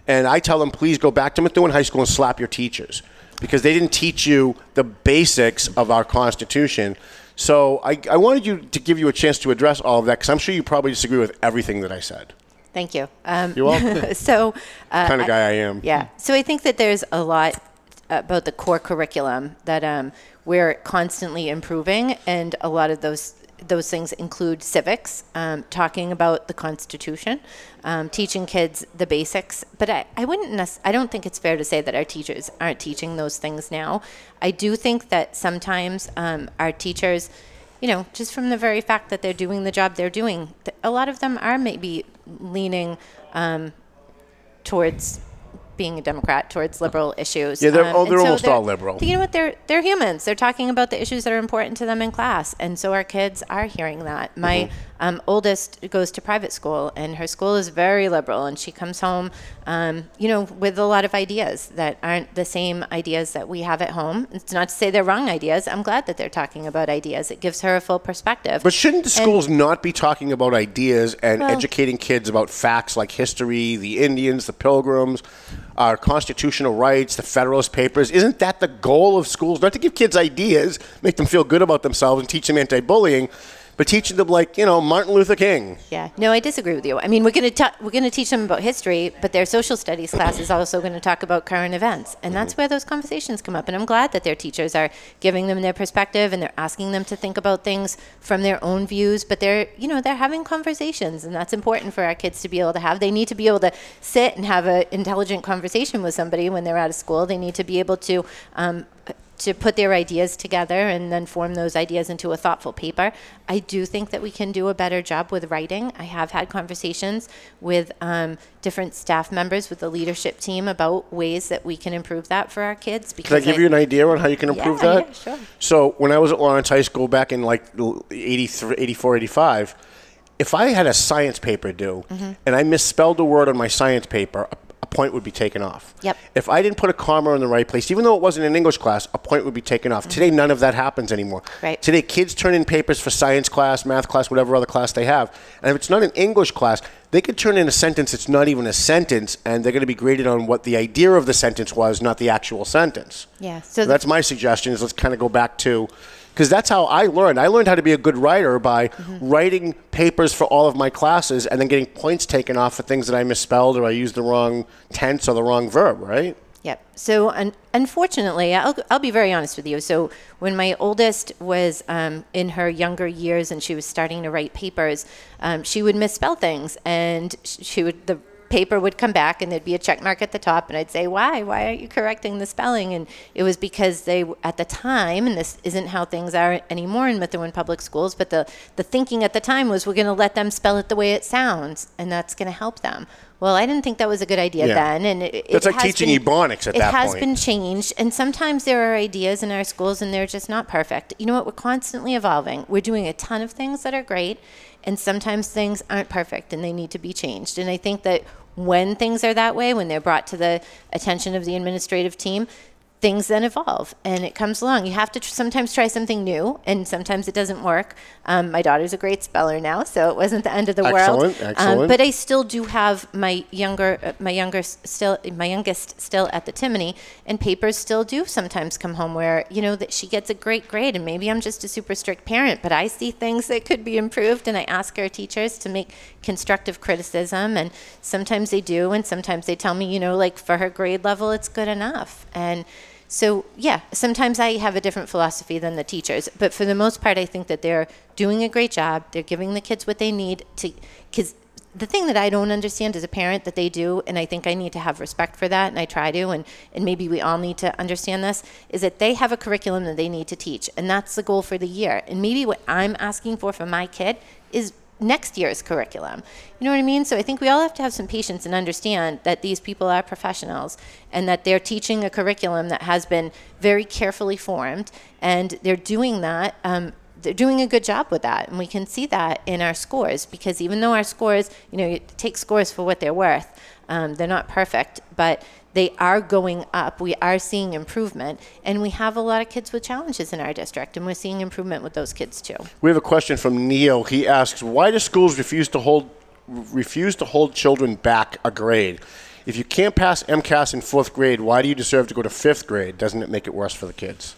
And I tell them, please go back to Methuen High School and slap your teachers because they didn't teach you the basics of our Constitution. So I, I wanted you to give you a chance to address all of that because I'm sure you probably disagree with everything that I said. Thank you. Um, You're welcome. so, uh, Kind of guy I am. Yeah. So I think that there's a lot about the core curriculum that um, we're constantly improving, and a lot of those those things include civics, um, talking about the Constitution, um, teaching kids the basics. But I, I wouldn't. Nec- I don't think it's fair to say that our teachers aren't teaching those things now. I do think that sometimes um, our teachers you know, just from the very fact that they're doing the job they're doing, a lot of them are maybe leaning um, towards being a Democrat, towards liberal issues. Yeah, they're- Um, oh, they're so almost all liberal. You know what? They're they're humans. They're talking about the issues that are important to them in class, and so our kids are hearing that. My Mm-hmm. um, oldest goes to private school, and her school is very liberal, and she comes home, um, you know, with a lot of ideas that aren't the same ideas that we have at home. It's not to say they're wrong ideas. I'm glad that they're talking about ideas. It gives her a full perspective. But shouldn't the And- schools not be talking about ideas and Well- educating kids about facts like history, the Indians, the Pilgrims, our constitutional rights, the Federalist Papers? Isn't that the goal of schools? Not to give kids ideas, make them feel good about themselves, and teach them anti-bullying, but teaching them like you know Martin Luther King. Yeah, no, I disagree with you. I mean, we're going to we're going to teach them about history, but their social studies class is also going to talk about current events, and that's where those conversations come up. And I'm glad that their teachers are giving them their perspective and they're asking them to think about things from their own views. But they're you know they're having conversations, and that's important for our kids to be able to have. They need to be able to sit and have an intelligent conversation with somebody when they're out of school. They need to be able to. Um, to put their ideas together and then form those ideas into a thoughtful paper. I do think that we can do a better job with writing. I have had conversations with um, different staff members with the leadership team about ways that we can improve that for our kids. Can I give you an idea on how you can improve Yeah, that? yeah, sure. So when I was at Lawrence High School back in like 83, 84, 85, if I had a science paper due Mm-hmm. and I misspelled a word on my science paper, a, a point would be taken off. Yep. If I didn't put a comma in the right place, even though it wasn't an English class, a point would be taken off. Today, none of that happens anymore. Mm-hmm. Right. Today, kids turn in papers for science class, math class, whatever other class they have. And if it's not an English class, they could turn in a sentence that's not even a sentence, and they're going to be graded on what the idea of the sentence was, not the actual sentence. Yeah. So So that's my suggestion. Is let's kind of go back to, because that's how I learned. I learned how to be a good writer by Mm-hmm. writing papers for all of my classes, and then getting points taken off for things that I misspelled or I used the wrong tense or the wrong verb. Right? Yep. So un- unfortunately, I'll, I'll be very honest with you. So when my oldest was um, in her younger years and she was starting to write papers, um, she would misspell things, and she would the paper would come back and there'd be a check mark at the top and I'd say why? Why aren't you correcting the spelling? And it was because they at the time and this isn't how things are anymore in Methuen public schools but the the thinking at the time was we're going to let them spell it the way it sounds and that's going to help them. Well I didn't think that was a good idea Yeah. then and it, That's it like has teaching been- Ebonics at it that has been changed and sometimes there are ideas in our schools and they're just not perfect. You know what? We're constantly evolving. We're doing a ton of things that are great and sometimes things aren't perfect and they need to be changed. And i think that when things are that way when they're brought to the attention of the administrative team things then evolve and it comes along. You have to tr- sometimes try something new, and sometimes it doesn't work. Um, my daughter's a great speller now, so it wasn't the end of the world. Excellent, excellent. Um, but I still do have my younger, uh, my younger still, my youngest still at the Timony, and papers still do sometimes come home where you know that she gets a great grade, and maybe I'm just a super strict parent, but I see things that could be improved, and I ask our teachers to make constructive criticism, and sometimes they do, and sometimes they tell me, you know, like for her grade level, it's good enough, and so, yeah, sometimes I have a different philosophy than the teachers, but for the most part, I think that they're doing a great job. They're giving the kids what they need to, because the thing that I don't understand as a parent that they do, and I think I need to have respect for that, and I try to, and, and maybe we all need to understand this, is that they have a curriculum that they need to teach, and that's the goal for the year. And maybe what I'm asking for for my kid is next year's curriculum. You know what I mean? So I think we all have to have some patience and understand that these people are professionals and that they're teaching a curriculum that has been very carefully formed and they're doing that. Um, they're doing a good job with that, and we can see that in our scores because even though our scores, you know, you take scores for what they're worth, um, they're not perfect, but they are going up. We are seeing improvement, and we have a lot of kids with challenges in our district, and we're seeing improvement with those kids too. We have a question from Neil. He asks, "Why do schools refuse to hold refuse to hold children back a grade? If you can't pass MCAS in fourth grade, why do you deserve to go to fifth grade? Doesn't it make it worse for the kids?"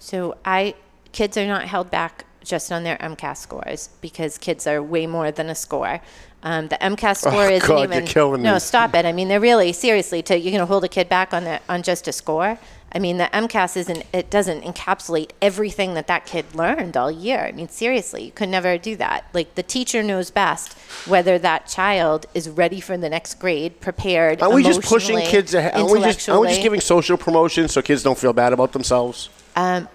So I kids are not held back just on their MCAS scores because kids are way more than a score. Um, the MCAS score Oh, isn't God, you're even. killing no, me. stop it. I mean, they're really seriously. To you're going to hold a kid back on the on just a score. I mean, the MCAS isn't. It doesn't encapsulate everything that that kid learned all year. I mean, seriously, you could never do that. Like the teacher knows best whether that child is ready for the next grade, prepared. Aren't we just pushing kids ahead? Aren't we just, aren't we just giving social promotion so kids don't feel bad about themselves? Um,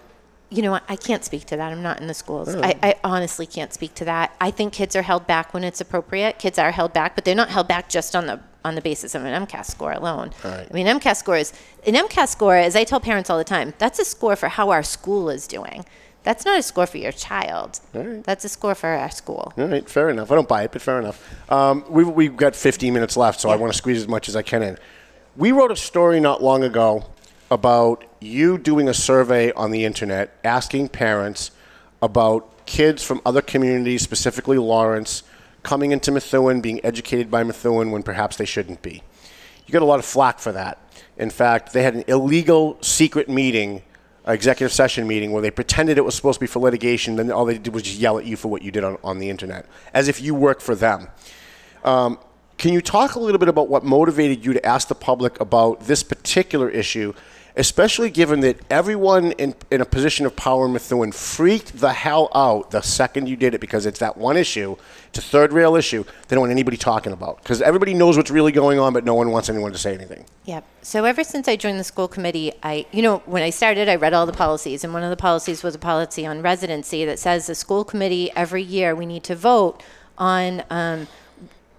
you know, what? I can't speak to that. I'm not in the schools. Oh. I, I honestly can't speak to that. I think kids are held back when it's appropriate. Kids are held back, but they're not held back just on the on the basis of an MCAS score alone. Right. I mean, MCAS score is an MCAS score. As I tell parents all the time, that's a score for how our school is doing. That's not a score for your child. Right. That's a score for our school. All right, fair enough. I don't buy it, but fair enough. Um, we've, we've got 15 minutes left, so I want to squeeze as much as I can in. We wrote a story not long ago about you doing a survey on the internet asking parents about kids from other communities, specifically Lawrence, coming into Methuen, being educated by Methuen when perhaps they shouldn't be. You got a lot of flack for that. In fact, they had an illegal secret meeting, executive session meeting, where they pretended it was supposed to be for litigation, then all they did was just yell at you for what you did on, on the internet, as if you work for them. Um, can you talk a little bit about what motivated you to ask the public about this particular issue, especially given that everyone in, in a position of power in Methuen freaked the hell out the second you did it because it's that one issue, it's a third rail issue they don't want anybody talking about because everybody knows what's really going on, but no one wants anyone to say anything. Yep. So ever since I joined the school committee, I, you know, when I started, I read all the policies, and one of the policies was a policy on residency that says the school committee every year we need to vote on um,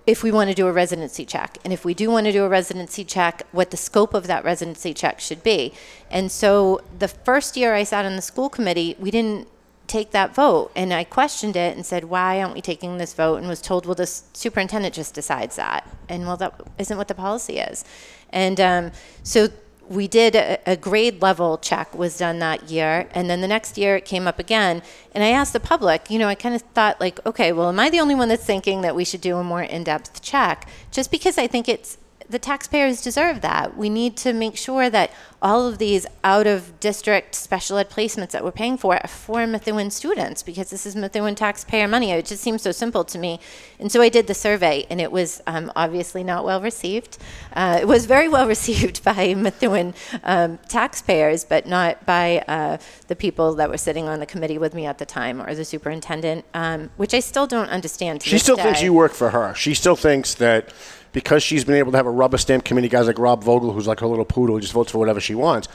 if we want to do a residency check, and if we do want to do a residency check, what the scope of that residency check should be. And so the first year I sat on the school committee, we didn't take that vote. And I questioned it and said, why aren't we taking this vote? And was told, well, the superintendent just decides that. And well, that isn't what the policy is. And um, so we did a, a grade level check was done that year. And then the next year it came up again. And I asked the public, you know, I kind of thought like, okay, well, am I the only one that's thinking that we should do a more in-depth check? Just because I think it's the taxpayers deserve that. We need to make sure that all of these out of district special ed placements that we're paying for are for Methuen students because this is Methuen taxpayer money. It just seems so simple to me. And so I did the survey, and it was um, obviously not well received. Uh, it was very well received by Methuen um, taxpayers, but not by uh, the people that were sitting on the committee with me at the time or the superintendent, um, which I still don't understand. To She still thinks you work for her. She still thinks that because she's been able to have a rubber stamp committee, guys like Rob Vogel, who's like her little poodle, who just votes for whatever she wants.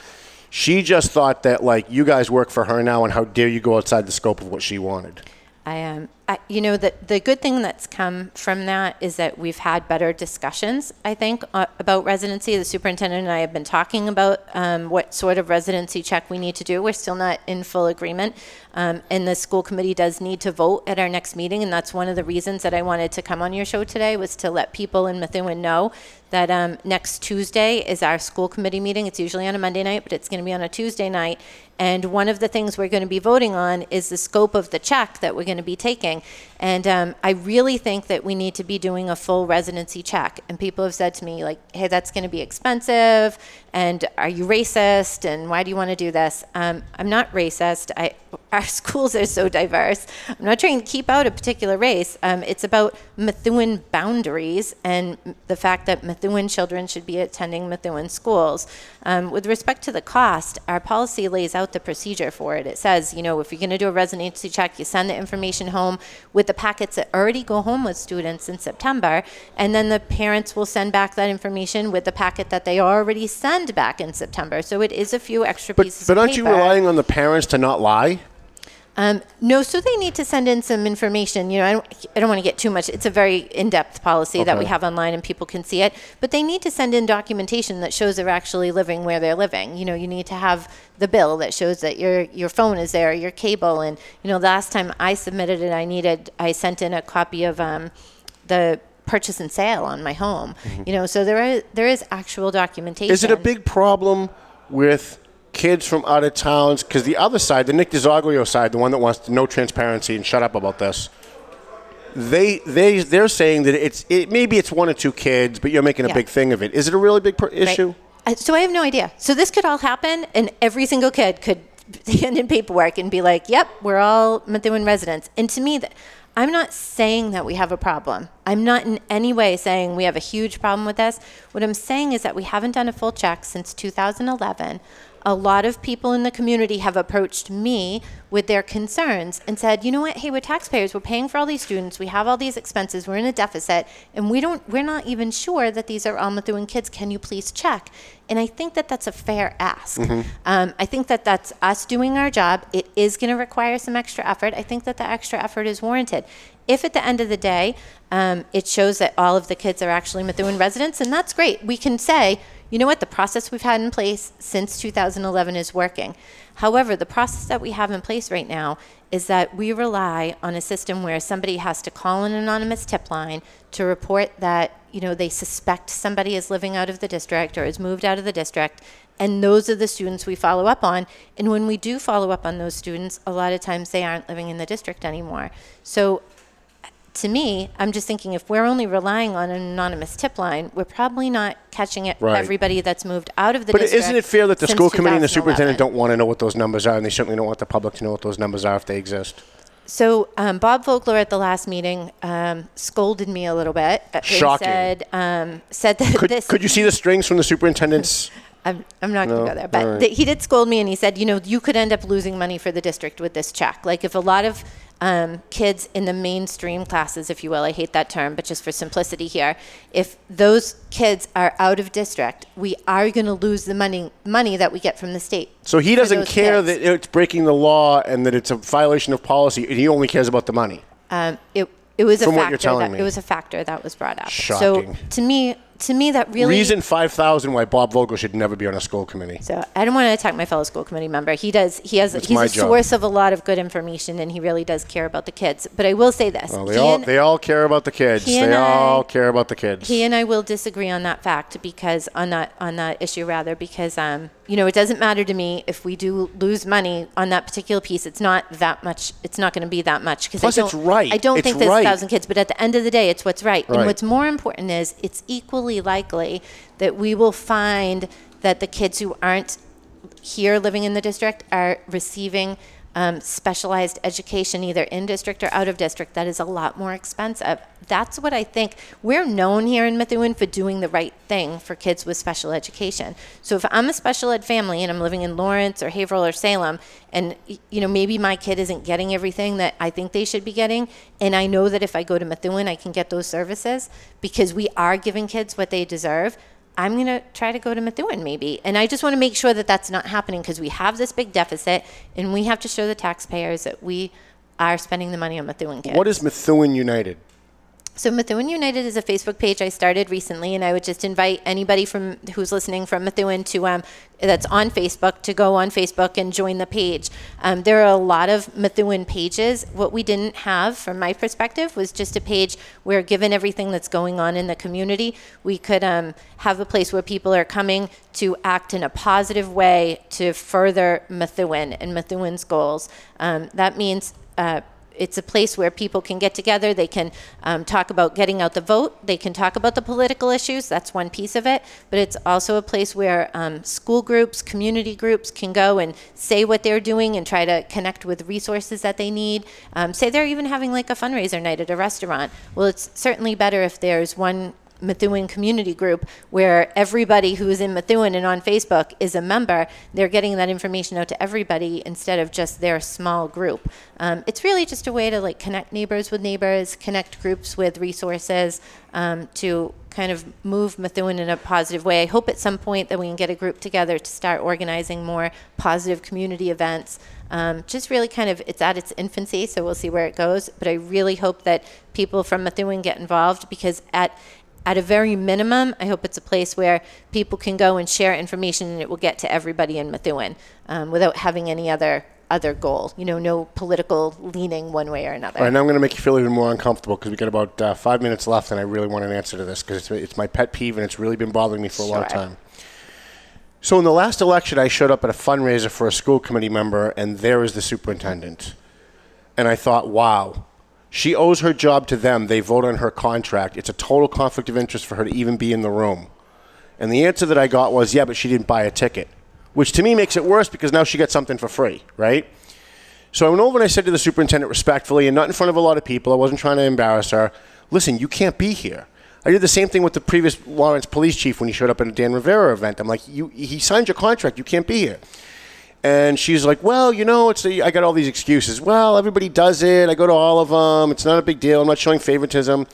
She just thought that like you guys work for her now, and how dare you go outside the scope of what she wanted. I am. You know, the the good thing that's come from that is that we've had better discussions. I think uh, about residency. The superintendent and I have been talking about um, what sort of residency check we need to do. We're still not in full agreement, um, and the school committee does need to vote at our next meeting. And that's one of the reasons that I wanted to come on your show today was to let people in Methuen know that um, next Tuesday is our school committee meeting. It's usually on a Monday night, but it's going to be on a Tuesday night. And one of the things we're going to be voting on is the scope of the check that we're going to be taking thing. And um, I really think that we need to be doing a full residency check. And people have said to me, like, hey, that's going to be expensive. And are you racist? And why do you want to do this? Um, I'm not racist. I, our schools are so diverse. I'm not trying to keep out a particular race. Um, it's about Methuen boundaries and the fact that Methuen children should be attending Methuen schools. Um, with respect to the cost, our policy lays out the procedure for it. It says, you know, if you're going to do a residency check, you send the information home with the packets that already go home with students in September, and then the parents will send back that information with the packet that they already send back in September. So it is a few extra But, pieces but aren't you relying on the parents to not lie? Um, no, so they need to send in some information. You know, I don't, I don't want to get too much. It's a very in-depth policy that we have online, and people can see it. But they need to send in documentation that shows they're actually living where they're living. You know, you need to have the bill that shows that your your phone is there, your cable, and you know, last time I submitted it, I needed I sent in a copy of um, the purchase and sale on my home. You know, so there is there is actual documentation. Mm-hmm. Is it a big problem with kids from out of towns? Because the other side, the Nick DiZoglio side, the one that wants no transparency and shut up about this, they they they're saying that it's it maybe it's one or two kids, but you're making a Yeah. big thing of it. Is it a really big issue? Uh, So I have no idea. So this could all happen, and every single kid could hand in paperwork and be like, "Yep, we're all Methuen residents." And to me, that I'm not saying that we have a problem. I'm not in any way saying we have a huge problem with this. What I'm saying is that we haven't done a full check since 2011. A lot of people in the community have approached me with their concerns and said, "You know what? Hey, we're taxpayers. We're paying for all these students. We have all these expenses. We're in a deficit, and we don't. We're not even sure that these are all Methuen kids. Can you please check?" And I think that that's a fair ask. Um, I think that that's us doing our job. It is going to require some extra effort. I think that the extra effort is warranted. If at the end of the day, um, it shows that all of the kids are actually Methuen residents, and that's great. We can say, you know what, the process we've had in place since 2011 is working. However, the process that we have in place right now is that we rely on a system where somebody has to call an anonymous tip line to report that you know they suspect somebody is living out of the district or has moved out of the district and those are the students we follow up on. And when we do follow up on those students a lot of times they aren't living in the district anymore. So to me, I'm just thinking if we're only relying on an anonymous tip line, we're probably not catching it Right. everybody that's moved out of the district. But district. isn't it fair that the since school committee and the 2011? superintendent don't want to know what those numbers are, and they certainly don't want the public to know what those numbers are if they exist? So um, Bob Vogler at the last meeting um, scolded me a little bit. Uh, he Shocking. Said um, said that Could, this. could you see the strings from the superintendent's? I'm, I'm not going No? to go there, but right. th- he did scold me, and he said, you know, you could end up losing money for the district with this check. Like if a lot of um, kids in the mainstream classes, if you will, I hate that term, but just for simplicity here, if those kids are out of district, we are going to lose the money money that we get from the state. So he doesn't care kids. that it's breaking the law and that it's a violation of policy, and he only cares about the money. Um, it it was a From what factor you're telling that me. it was a factor that was brought up. Shocking. So to me, to me, that really Reason 5,000 why Bob Vogel should never be on a school committee. So I don't want to attack my fellow school committee member. He does. He has. It's he's my a job. source of a lot of good information, and he really does care about the kids. But I will say this: Well, they he, all, and, they all care about the kids. he They and all I- care about the kids. he and I will disagree on that fact because on that on that issue rather because um you know it doesn't matter to me if we do lose money on that particular piece. It's not that much. It's not going to be that much because Plus, I it's don't. right. I don't It's think there's right. a thousand kids, but at the end of the day, it's what's right. Right. And what's more important is it's equally likely that we will find that the kids who aren't here living in the district are receiving um, specialized education either in district or out of district that is a lot more expensive that's what i think we're known here in methuen for doing the right thing for kids with special education so if i'm a special ed family and i'm living in lawrence or haverhill or salem and you know maybe my kid isn't getting everything that i think they should be getting and i know that if i go to methuen i can get those services because we are giving kids what they deserve I'm going to try to go to Methuen maybe. And I just want to make sure that that's not happening because we have this big deficit and we have to show the taxpayers that we are spending the money on Methuen kids. What is Methuen United? So Methuen United is a Facebook page I started recently, and I would just invite anybody from who's listening from Methuen to um, that's on Facebook to go on Facebook and join the page. Um, there are a lot of Methuen pages. What we didn't have, from my perspective, was just a page where, given everything that's going on in the community, we could um, have a place where people are coming to act in a positive way to further Methuen and Methuen's goals. Um, that means. Uh, it's a place where people can get together. They can um, talk about getting out the vote. They can talk about the political issues. That's one piece of it. But it's also a place where um, school groups, community groups can go and say what they're doing and try to connect with resources that they need. Um, say they're even having like a fundraiser night at a restaurant. Well, it's certainly better if there's one Methuen community group where everybody who is in Methuen and on Facebook is a member. They're getting that information out to everybody instead of just their small group. Um, it's really just a way to like connect neighbors with neighbors, connect groups with resources um, to kind of move Methuen in a positive way. I hope at some point that we can get a group together to start organizing more positive community events. Um, just really kind of, it's at its infancy, so we'll see where it goes. But I really hope that people from Methuen get involved because at at a very minimum, I hope it's a place where people can go and share information and it will get to everybody in Methuen um, without having any other other goal. You know, no political leaning one way or another. All right, now I'm going to make you feel even more uncomfortable because we got about uh, five minutes left, and I really want an answer to this because it's, it's my pet peeve and it's really been bothering me for a long time. So in the last election, I showed up at a fundraiser for a school committee member, and there is the superintendent. And I thought, wow, she owes her job to them. They vote on her contract. It's a total conflict of interest for her to even be in the room. And the answer that I got was, yeah, but she didn't buy a ticket, which to me makes it worse because now she got something for free, right? So I went over and I said to the superintendent respectfully, and not in front of a lot of people, I wasn't trying to embarrass her, listen, you can't be here. I did the same thing with the previous Lawrence police chief when he showed up at a Dan Rivera event. I'm like, you, he signed your contract, you can't be here. And she's like, well, you know, it's a, I got all these excuses. Well, everybody does it. I go to all of them. It's not a big deal. I'm not showing favoritism.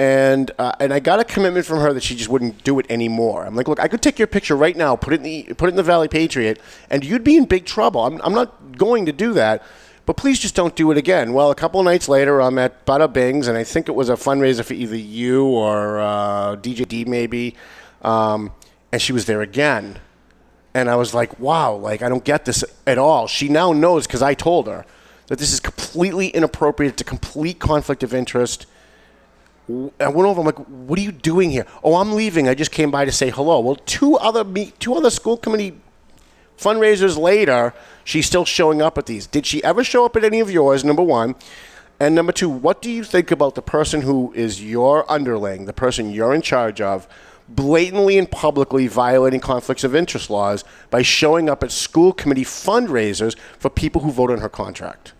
And uh, and I got a commitment from her that she just wouldn't do it anymore. I'm like, look, I could take your picture right now, put it in the put it in the Valley Patriot, and you'd be in big trouble. I'm, I'm not going to do that, but please just don't do it again. Well, a couple nights later, I'm at Bada Bing's, and I think it was a fundraiser for either you or uh, DJ maybe, um, and she was there again. And I was like, wow, like I don't get this at all. She now knows because I told her that this is completely inappropriate. It's a complete conflict of interest. I went over. I'm like, "What are you doing here?" Oh, I'm leaving. I just came by to say hello. Well, two other me, two other school committee fundraisers later, she's still showing up at these. Did she ever show up at any of yours? Number one, and number two, what do you think about the person who is your underling, the person you're in charge of, blatantly and publicly violating conflicts of interest laws by showing up at school committee fundraisers for people who vote on her contract?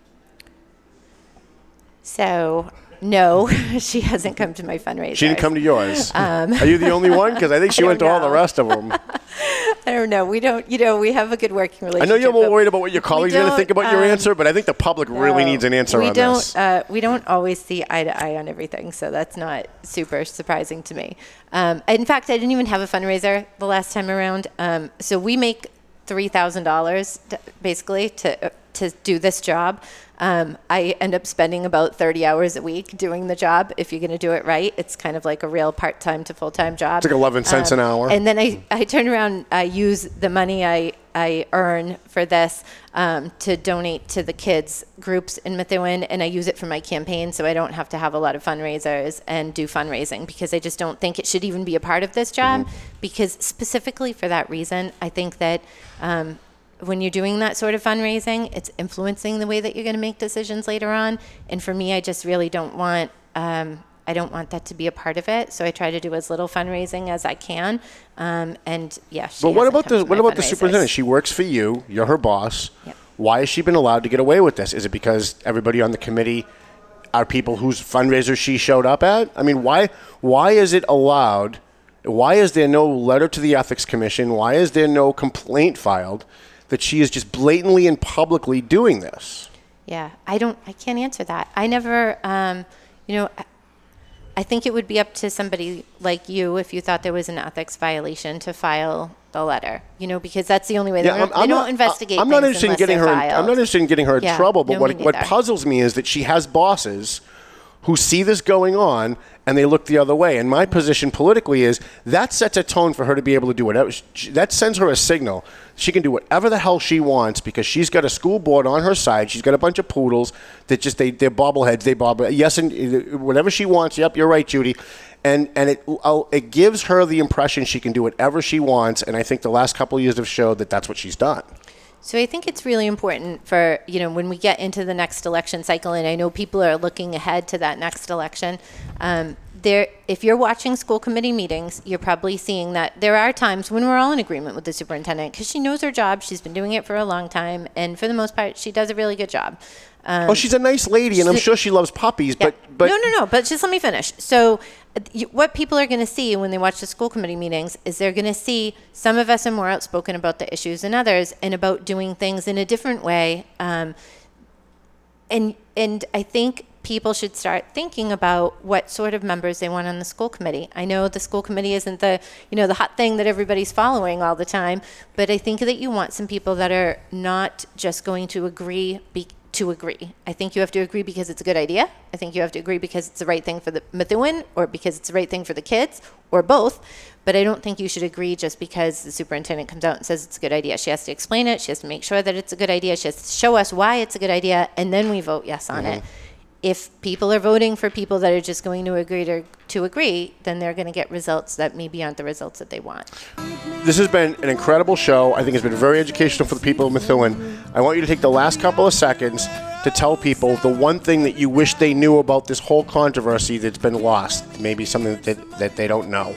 So, no, she hasn't come to my fundraiser. She didn't come to yours. Um, Are you the only one? Because I think she I went to all the rest of them. I don't know. We don't, you know, we have a good working relationship. I know you're more worried about what your colleagues are going to think about your um, answer, but I think the public really needs an answer we on don't, this. Uh, we don't always see eye to eye on everything, so that's not super surprising to me. Um, in fact, I didn't even have a fundraiser the last time around. Um, so we make three thousand dollars basically to uh, to do this job. Um, I end up spending about 30 hours a week doing the job. If you're going to do it right, it's kind of like a real part-time to full-time job. It's like 11 cents an hour. And then I, I turn around, I use the money I, I earn for this um, to donate to the kids groups in Methuen, and I use it for my campaign, so I don't have to have a lot of fundraisers and do fundraising because I just don't think it should even be a part of this job. Because specifically for that reason, I think that um, when you're doing that sort of fundraising, it's influencing the way that you're going to make decisions later on. And for me, I just really don't want. Um, I don't want that to be a part of it, so I try to do as little fundraising as I can. Um, and yeah, she But what about the what about the superintendent? She works for you. You're her boss. Yep. Why has she been allowed to get away with this? Is it because everybody on the committee are people whose fundraisers she showed up at? I mean, why why is it allowed? Why is there no letter to the ethics commission? Why is there no complaint filed that she is just blatantly and publicly doing this? Yeah, I don't. I can't answer that. I never. Um, you know, I, think it would be up to somebody like you if you thought there was an ethics violation to file the letter. You know, because that's the only way. Yeah, they don't, they don't not, investigate. I'm not interested in getting her. In, I'm not interested in getting her in Yeah, trouble. But no, what what puzzles me is that she has bosses who see this going on and they look the other way. And my position politically is that sets a tone for her to be able to do whatever. That sends her a signal. She can do whatever the hell she wants because she's got a school board on her side. She's got a bunch of poodles that just they they're bobbleheads. They bobble. Yes, and whatever she wants. Yep, you're right, Judy. And and it oh, it gives her the impression she can do whatever she wants. And I think the last couple of years have showed that that's what she's done. So I think it's really important for, you know, when we get into the next election cycle, and I know people are looking ahead to that next election, um, there, if you're watching school committee meetings, you're probably seeing that there are times when we're all in agreement with the superintendent because she knows her job. She's been doing it for a long time, and for the most part, she does a really good job. Um, oh, she's a nice lady, and I'm sure she loves puppies. yeah. But but no, no, no. But just let me finish. So, you, what people are going to see when they watch the school committee meetings is they're going to see some of us are more outspoken about the issues than others, and about doing things in a different way. Um, and and I think people should start thinking about what sort of members they want on the school committee. I know the school committee isn't the you know the hot thing that everybody's following all the time, but I think that you want some people that are not just going to agree be, to agree. I think you have to agree because it's a good idea. I think you have to agree because it's the right thing for the Methuen or because it's the right thing for the kids or both. But I don't think you should agree just because the superintendent comes out and says it's a good idea. She has to explain it. She has to make sure that it's a good idea. She has to show us why it's a good idea, and then we vote yes on it. Mm-hmm. If people are voting for people that are just going to agree to, to agree, then they're going to get results that maybe aren't the results that they want. this has been an incredible show. I think it's been very educational for the people of Methuen. I want you to take the last couple of seconds to tell people the one thing that you wish they knew about this whole controversy that's been lost. Maybe something that, that they don't know.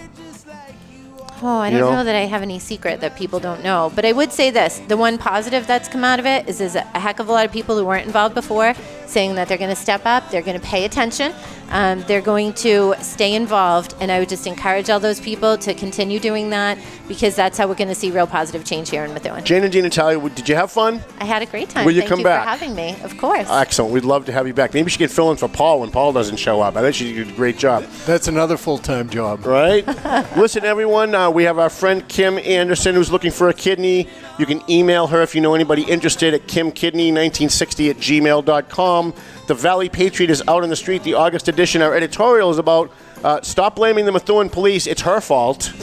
Oh, I don't know? know that I have any secret that people don't know. But I would say this the one positive that's come out of it is there's a heck of a lot of people who weren't involved before saying that they're going to step up, they're going to pay attention, um, they're going to stay involved. And I would just encourage all those people to continue doing that because that's how we're going to see real positive change here in Methuen. Jana DiNatale, did you have fun? I had a great time. Will you Thank come you back? for having me. Of course. Excellent. We'd love to have you back. Maybe she can fill in for Paul when Paul doesn't show up. I think she did a great job. That's another full time job. Right? Listen, everyone, uh, we have our friend Kim Anderson who's looking for a kidney. You can email her if you know anybody interested at kimkidney1960 at gmail.com. The Valley Patriot is out on the street. The August edition. Our editorial is about uh, stop blaming the Methuen police. It's her fault.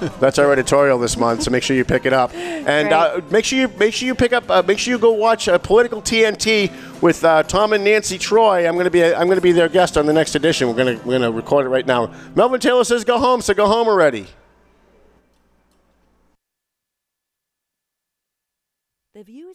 That's our editorial this month, so make sure you pick it up. And uh, make sure you make sure you pick up. Uh, make sure you go watch uh, Political TNT with uh, Tom and Nancy Troy. I'm gonna be I'm gonna be their guest on the next edition. We're gonna we're gonna record it right now. Melvin Taylor says go home, so go home already. The views